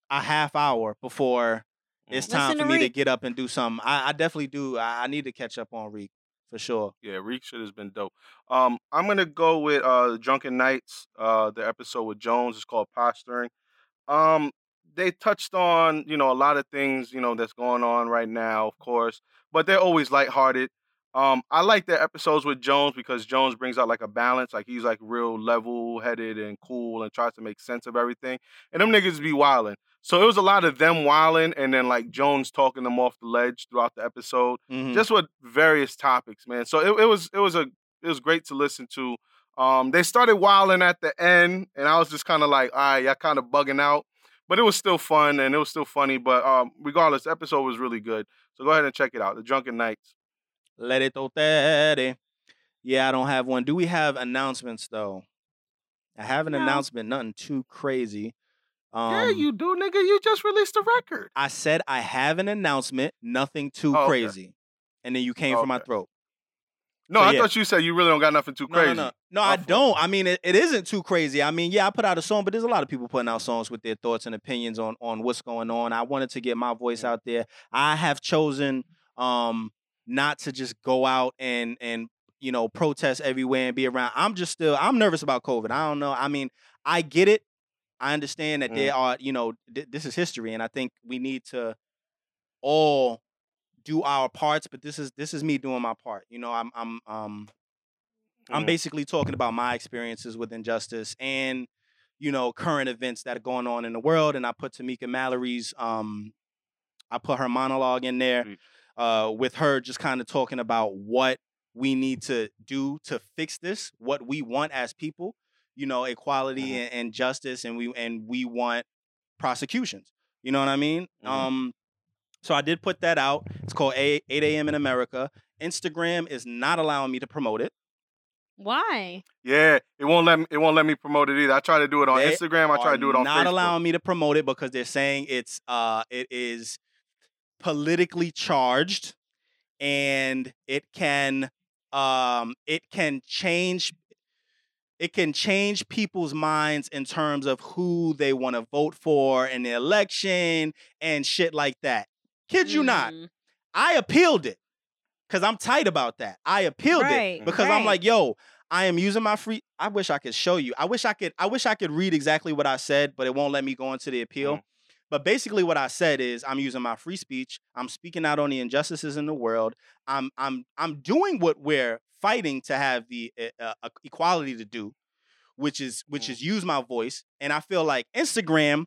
a half hour before it's
Listen
time
to
for me to
Reek.
get up and do something. I, I definitely do. I, I need to catch up on Reek for sure.
Yeah, Reek shit has been dope. Um, I'm gonna go with uh Drunken Knights. Uh, the episode with Jones is called Posturing. Um, they touched on you know a lot of things you know that's going on right now, of course, but they're always lighthearted. Um, I like the episodes with Jones because Jones brings out like a balance. Like he's like real level headed and cool and tries to make sense of everything. And them niggas be wilding. So it was a lot of them wilding and then like Jones talking them off the ledge throughout the episode
Mhm.
just with various topics, man. So it, it was it was a it was great to listen to. Um, they started wilding at the end, and I was just kind of like, all right, y'all kind of bugging out, but it was still fun and it was still funny. But um, regardless, the episode was really good. So go ahead and check it out, The Drunken Knights.
Let it totere. Yeah, I don't have one. Do we have announcements though? I have an
No.
announcement, nothing too crazy. Um,
yeah, you do, nigga. You just released a record.
I said I have an announcement, nothing too
Oh, okay.
crazy. And then you came for my
Okay.
throat.
No,
So,
I
yeah.
thought you said you really don't got nothing too crazy.
no, no. No,
My
I don't. I mean, it, it isn't too crazy. I mean, yeah, I put out a song, but there's a lot of people putting out songs with their thoughts and opinions on on what's going on. I wanted to get my voice out there. I have chosen um not to just go out and and you know protest everywhere and be around. I'm just still I'm nervous about COVID. I don't know. I mean, I get it. I understand that
Mm.
there are, you know, th- this is history, and I think we need to all do our parts. But this is this is me doing my part. You know, I'm I'm um I'm
Mhm.
basically talking about my experiences with injustice and you know current events that are going on in the world. And I put Tamika Mallory's um I put her monologue in there
Sweet.
Uh with her just kind of talking about what we need to do to fix this, what we want as people, you know, equality
Mhm.
and, and justice, and we and we want prosecutions. You know what I mean?
Mhm.
Um, so I did put that out. It's called A- 8 p.m. in America. Instagram is not allowing me to promote it.
Why?
Yeah, it won't let me. It won't let me promote it either. I try to do it on
They
Instagram. I try to do it on
not
Facebook.
allowing me to promote it because they're saying it's uh it is politically charged and it can um it can change it can change people's minds in terms of who they want to vote for in the election and shit like that. Kid you not.
Mm,
I appealed it because I'm tight about that. I appealed
Right,
it because I'm like, yo, I am using my free. I wish I could show you. I wish I could. I wish I could read exactly what I said, but it won't let me go into the appeal.
Mhm.
But basically, what I said is, I'm using my free speech. I'm speaking out on the injustices in the world. I'm I'm I'm doing what we're fighting to have the uh, uh, equality to do, which is which
Mhm.
is use my voice. And I feel like Instagram,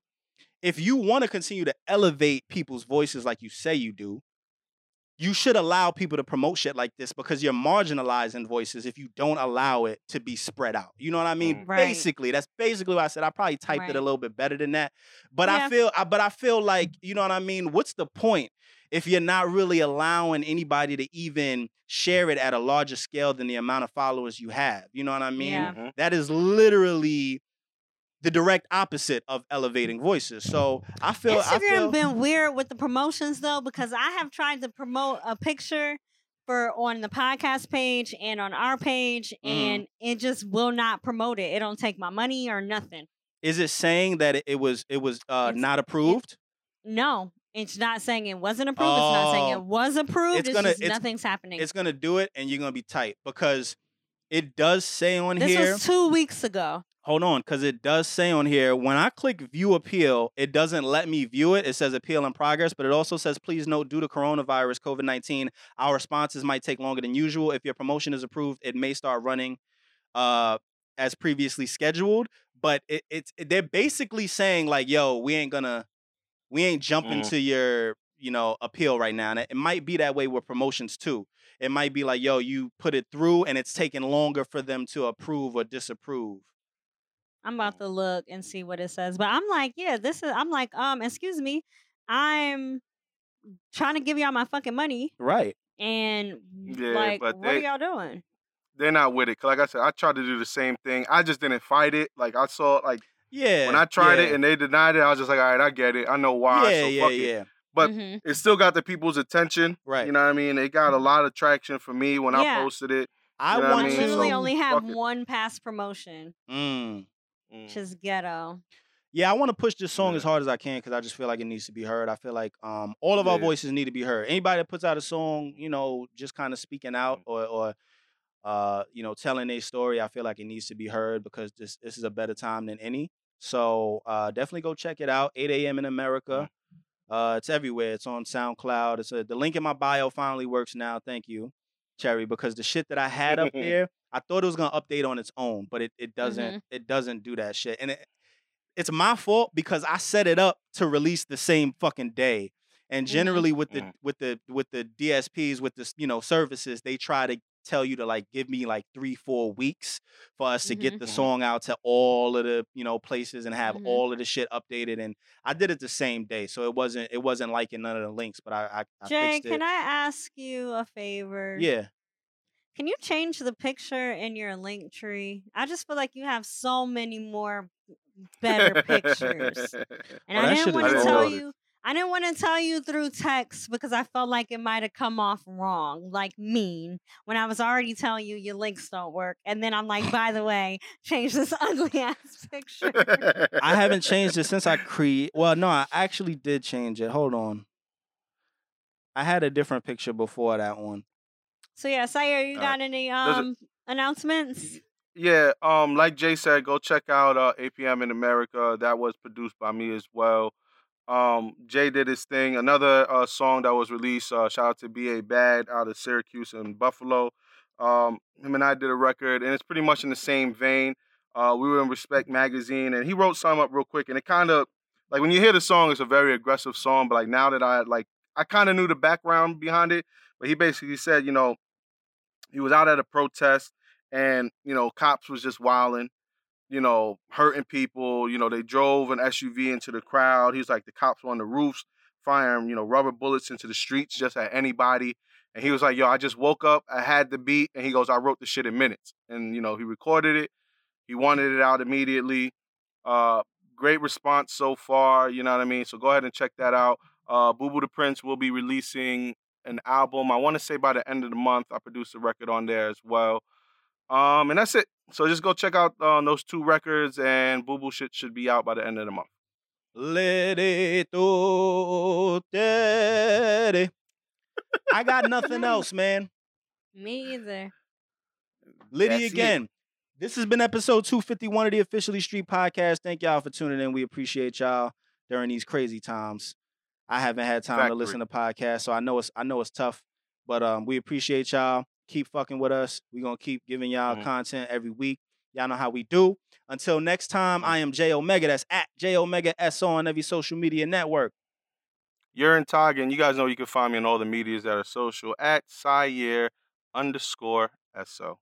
if you want to continue to elevate people's voices like you say you do, you should allow people to promote shit like this because you're marginalizing voices if you don't allow it to be spread out. You know what I mean?
Mm.
Right.
Basically, that's basically what I said. I probably typed it a little bit better than that. But
Yeah.
I feel I- but I feel like, you know what I mean? What's the point if you're not really allowing anybody to even share it at a larger scale than the amount of followers you have? You know what I mean?
Yeah.
Mhm.
That is literally the direct opposite of elevating voices. So I feel I
Instagram
feel
been weird with the promotions though because I have tried to promote a picture for on the podcast page and on our page
Mhm.
and it just will not promote it. It don't take my money or nothing.
is it saying that it, it was it was uh, not approved?
No, it's not saying it wasn't approved. it's not saying
Oh.
it was approved.
It's
It's,
gonna-
just
it's-
nothing's happening.
It's gonna do it, and you're gonna be tight because it does say on
this
here.
This was two weeks ago.
hold on, because it does say on here when I click view appeal, it doesn't let me view it. It says appeal in progress, but it also says please note due to coronavirus COVID nineteen, our responses might take longer than usual. If your promotion is approved, it may start running uh, as previously scheduled. But it, it's they're basically saying like, yo, we ain't gonna, we ain't jumping
Mhm.
to your you know appeal right now. And it, it might be that way with promotions too. It might be like, yo, you put it through, and it's taking longer for them to approve or disapprove.
I'm about to look and see what it says. But I'm like, yeah, this is I'm like, um, excuse me, I'm trying to give y'all my fucking money.
Right.
And
Yeah,
like,
but
what are
they-
y'all doing?
They're not with it. 'Cause like I said, I tried to do the same thing. I just didn't fight it. Like I saw, like
Yeah.
when I tried
yeah.
it and they denied it, I was just like, all right, I get it. I know why.
yeah,
so
yeah,
fuck it.
Yeah.
But
Mhm.
it still got the people's attention.
Right.
You know what I mean? It got a lot of traction for me when
Yeah.
I posted it.
I
You know what I
want
mean?
to
literally
So,
only have
fuck it.
one past promotion,
Mm.
which is ghetto.
Yeah, I want to push this song
Yeah.
as hard as I can because I just feel like it needs to be heard. I feel like um, all of our voices need to be heard. Anybody that puts out a song, you know, just kind of speaking out
Mm-hmm.
or, or uh, you know, telling their story, I feel like it needs to be heard because this this is a better time than any. So uh, definitely go check it out. 8 p.m. in America. Uh, it's everywhere. It's on SoundCloud. It's a, the link in my bio finally works now. Thank you, Cherry, because the shit that I had up there, I thought it was gonna update on its own, but it, it doesn't. It doesn't do that shit, and it, it's my fault because I set it up to release the same fucking day. And
Mhm.
generally with the with the with the DSPs with the you know services, they try to tell you to like give me like three four weeks for us to get the
Mhm.
song out to all of the you know places and have
Mhm.
all of the shit updated. And I did it the same day, so it wasn't it wasn't liking none of the links, but I I, I
Jay,
fixed it.
can I ask you a favor?
yeah,
Can you change the picture in your link tree? I just feel like you have so many more better pictures. And
Oh,
I didn't want to tell you. I didn't want to tell you through text because I felt like it might have come off wrong, like mean, when I was already telling you your links don't work. And then I'm like, by the way, change this ugly ass picture.
I haven't changed it since I create. Well, no, I actually did change it. Hold on. I had a different picture before that one.
So yeah, Syer, you got any
Does it-
um announcements?
Yeah, um, like Jay said, go check out uh, 8PM in America. That was produced by me as well. Um, Jay did his thing. Another uh, song that was released. Uh, shout out to B.A. Bad out of Syracuse and Buffalo. Um, him and I did a record, and it's pretty much in the same vein. Uh, we were in Respect Magazine, and he wrote some up real quick, and it kind of like when you hear the song, it's a very aggressive song. But like now that I like, I kind of knew the background behind it. But he basically said, you know, he was out at a protest and you know cops was just wilding you know hurting people you know they drove an suv into the crowd he's like the cops were on the roofs firing you know rubber bullets into the streets just at anybody and he was like yo i just woke up i had the beat and he goes i wrote the shit in minutes and you know he recorded it he wanted it out immediately uh great response so far you know what i mean so go ahead and check that out uh boo boo the prince will be releasing an album i want to say by the end of the month i produced a record on there as well um, and that's it. So just go check out uh, those two records, and Boo Boo shit should be out by the end of the month.
Lerito tere. I got nothing else, man.
Me either.
Liddy
That's it.
again. This has been episode 251 of the Officially Street Podcast. Thank y'all for tuning in. We appreciate y'all during these crazy times. I haven't had time to listen to podcasts, so I know it's I know it's tough, but um, we appreciate y'all. Keep fucking with us. We're gonna keep giving y'all
Mhm.
content every week. Y'all know how we do. Until next time,
Mm-hmm.
I am Jayomega. That's at J Omega S on every social media network.
You're in Tog, and you guys know you can find me on all the medias that are social at Syer underscore SO.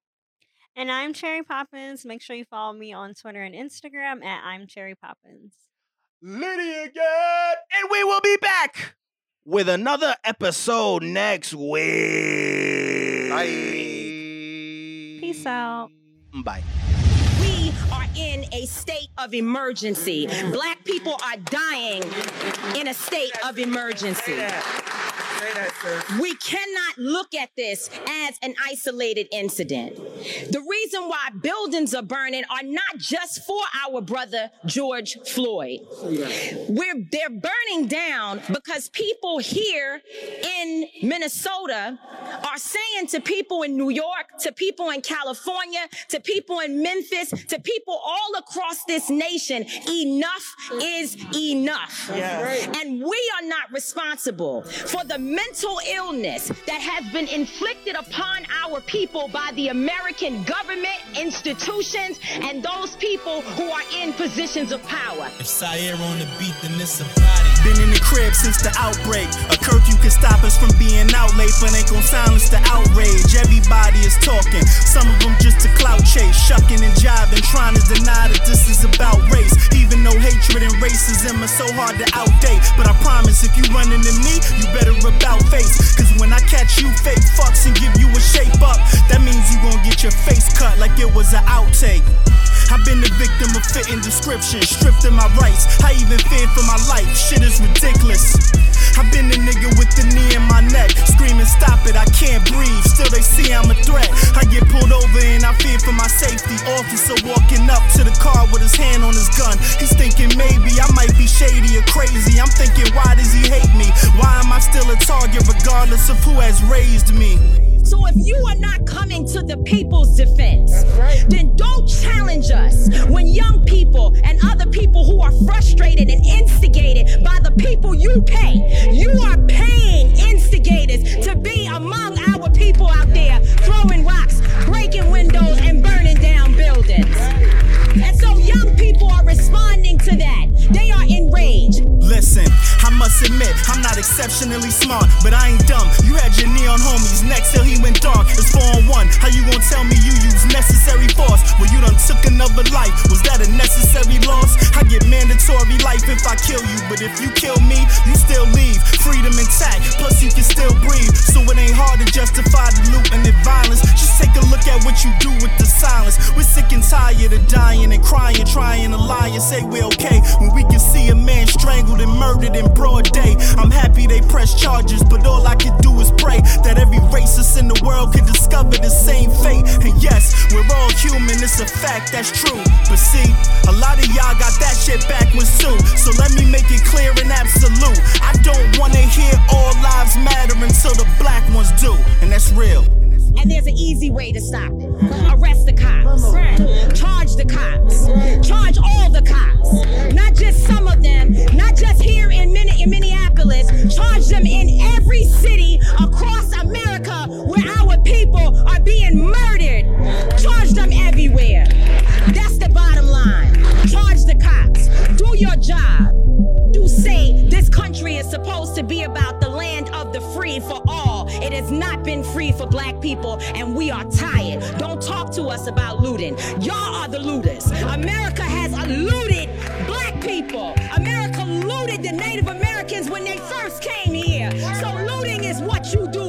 And I'm Cherry Poppins. Make sure you follow me on Twitter and Instagram at I'm Cherry Poppins.
Lydia again, and we will be back with another episode next week.
Bye.
Peace out.
Bye.
We are in a state of emergency. Black people are dying in a state of emergency. We cannot look at this as an isolated incident. The reason why buildings are burning are not just for our brother George Floyd. We're they're burning down because people here in Minnesota are saying to people in New York, to people in California, to people in Memphis, to people all across this nation, enough is enough. And we are not responsible for the mental illness that has been inflicted upon our people by the American government, institutions, and those people who are in positions of power.
If Syer on the beat, then it's a body.
Been in the crib since the outbreak. A curfew can stop us from being out late, but ain't gon' silence the outrage. Everybody is talking, some of them just a clout chase, shucking and jiving, trying to deny that this is about race. Even though hatred and racism are so hard to outdate, but I promise if you running to me, you better about face. Cause when I catch you fake
fucks and give you a shape up, that means you gon' get your face cut like it was an outtake. I've been the victim of fitting description, stripped of my rights. I even feared for my life. Shit is ridiculous. I've been the nigga with the knee in my neck, screaming, Stop it, I can't breathe. Still, they see I'm a threat. I get pulled over and I fear for my safety. Officer walking up to the car with his hand on his gun. He's thinking maybe I might be shady or crazy. I'm thinking, why does he hate me? Why am I still a target regardless of who has raised me?
So if you are not coming to the people's defense, then don't challenge us when young people and other people who are frustrated and instigated by the people you pay, you are paying instigators to be among our people out there throwing rocks, breaking windows, and burning down buildings. And so young people are responding to that. They are enraged.
Listen, I must admit, I'm not exceptionally smart, but I ain't dumb. You had your neon homies next till he went dark. It's four on one. How you gonna tell me you use necessary force? Well, you done took another life. Was that a necessary loss? I get mandatory life if I kill you, but if you kill me, you still leave. Freedom intact, plus you can still breathe. So it ain't hard to justify the loot and the violence. Just take a look at what you do with the silence. We're sick and tired of dying and crying, trying to lie and say we're okay when we can see a man strangled and murdered in broad day. I'm happy they press charges, but all I can do is pray that every racist in the world could discover the same fate. And yes, we're all human, it's a fact, that's true. But see, a lot of y'all got that shit back backwards too. So let me make it clear and absolute. I don't wanna hear all lives matter until the black ones do. And that's real.
And there's an easy way to stop it. Arrest the cops. Charge the cops. Charge all the cops. Not just some of them. Not just here in, Min- in Minneapolis. Charge them in every city across America where our people are being murdered. Charge them everywhere. That's the bottom line. Charge the cops. Do your job. You say this country is supposed to be about the land of the free for all. It has not been free for black people, and we are tired. Don't talk to us about looting. Y'all are the looters. America has looted black people. America looted the Native Americans when they first came here. So looting is what you do.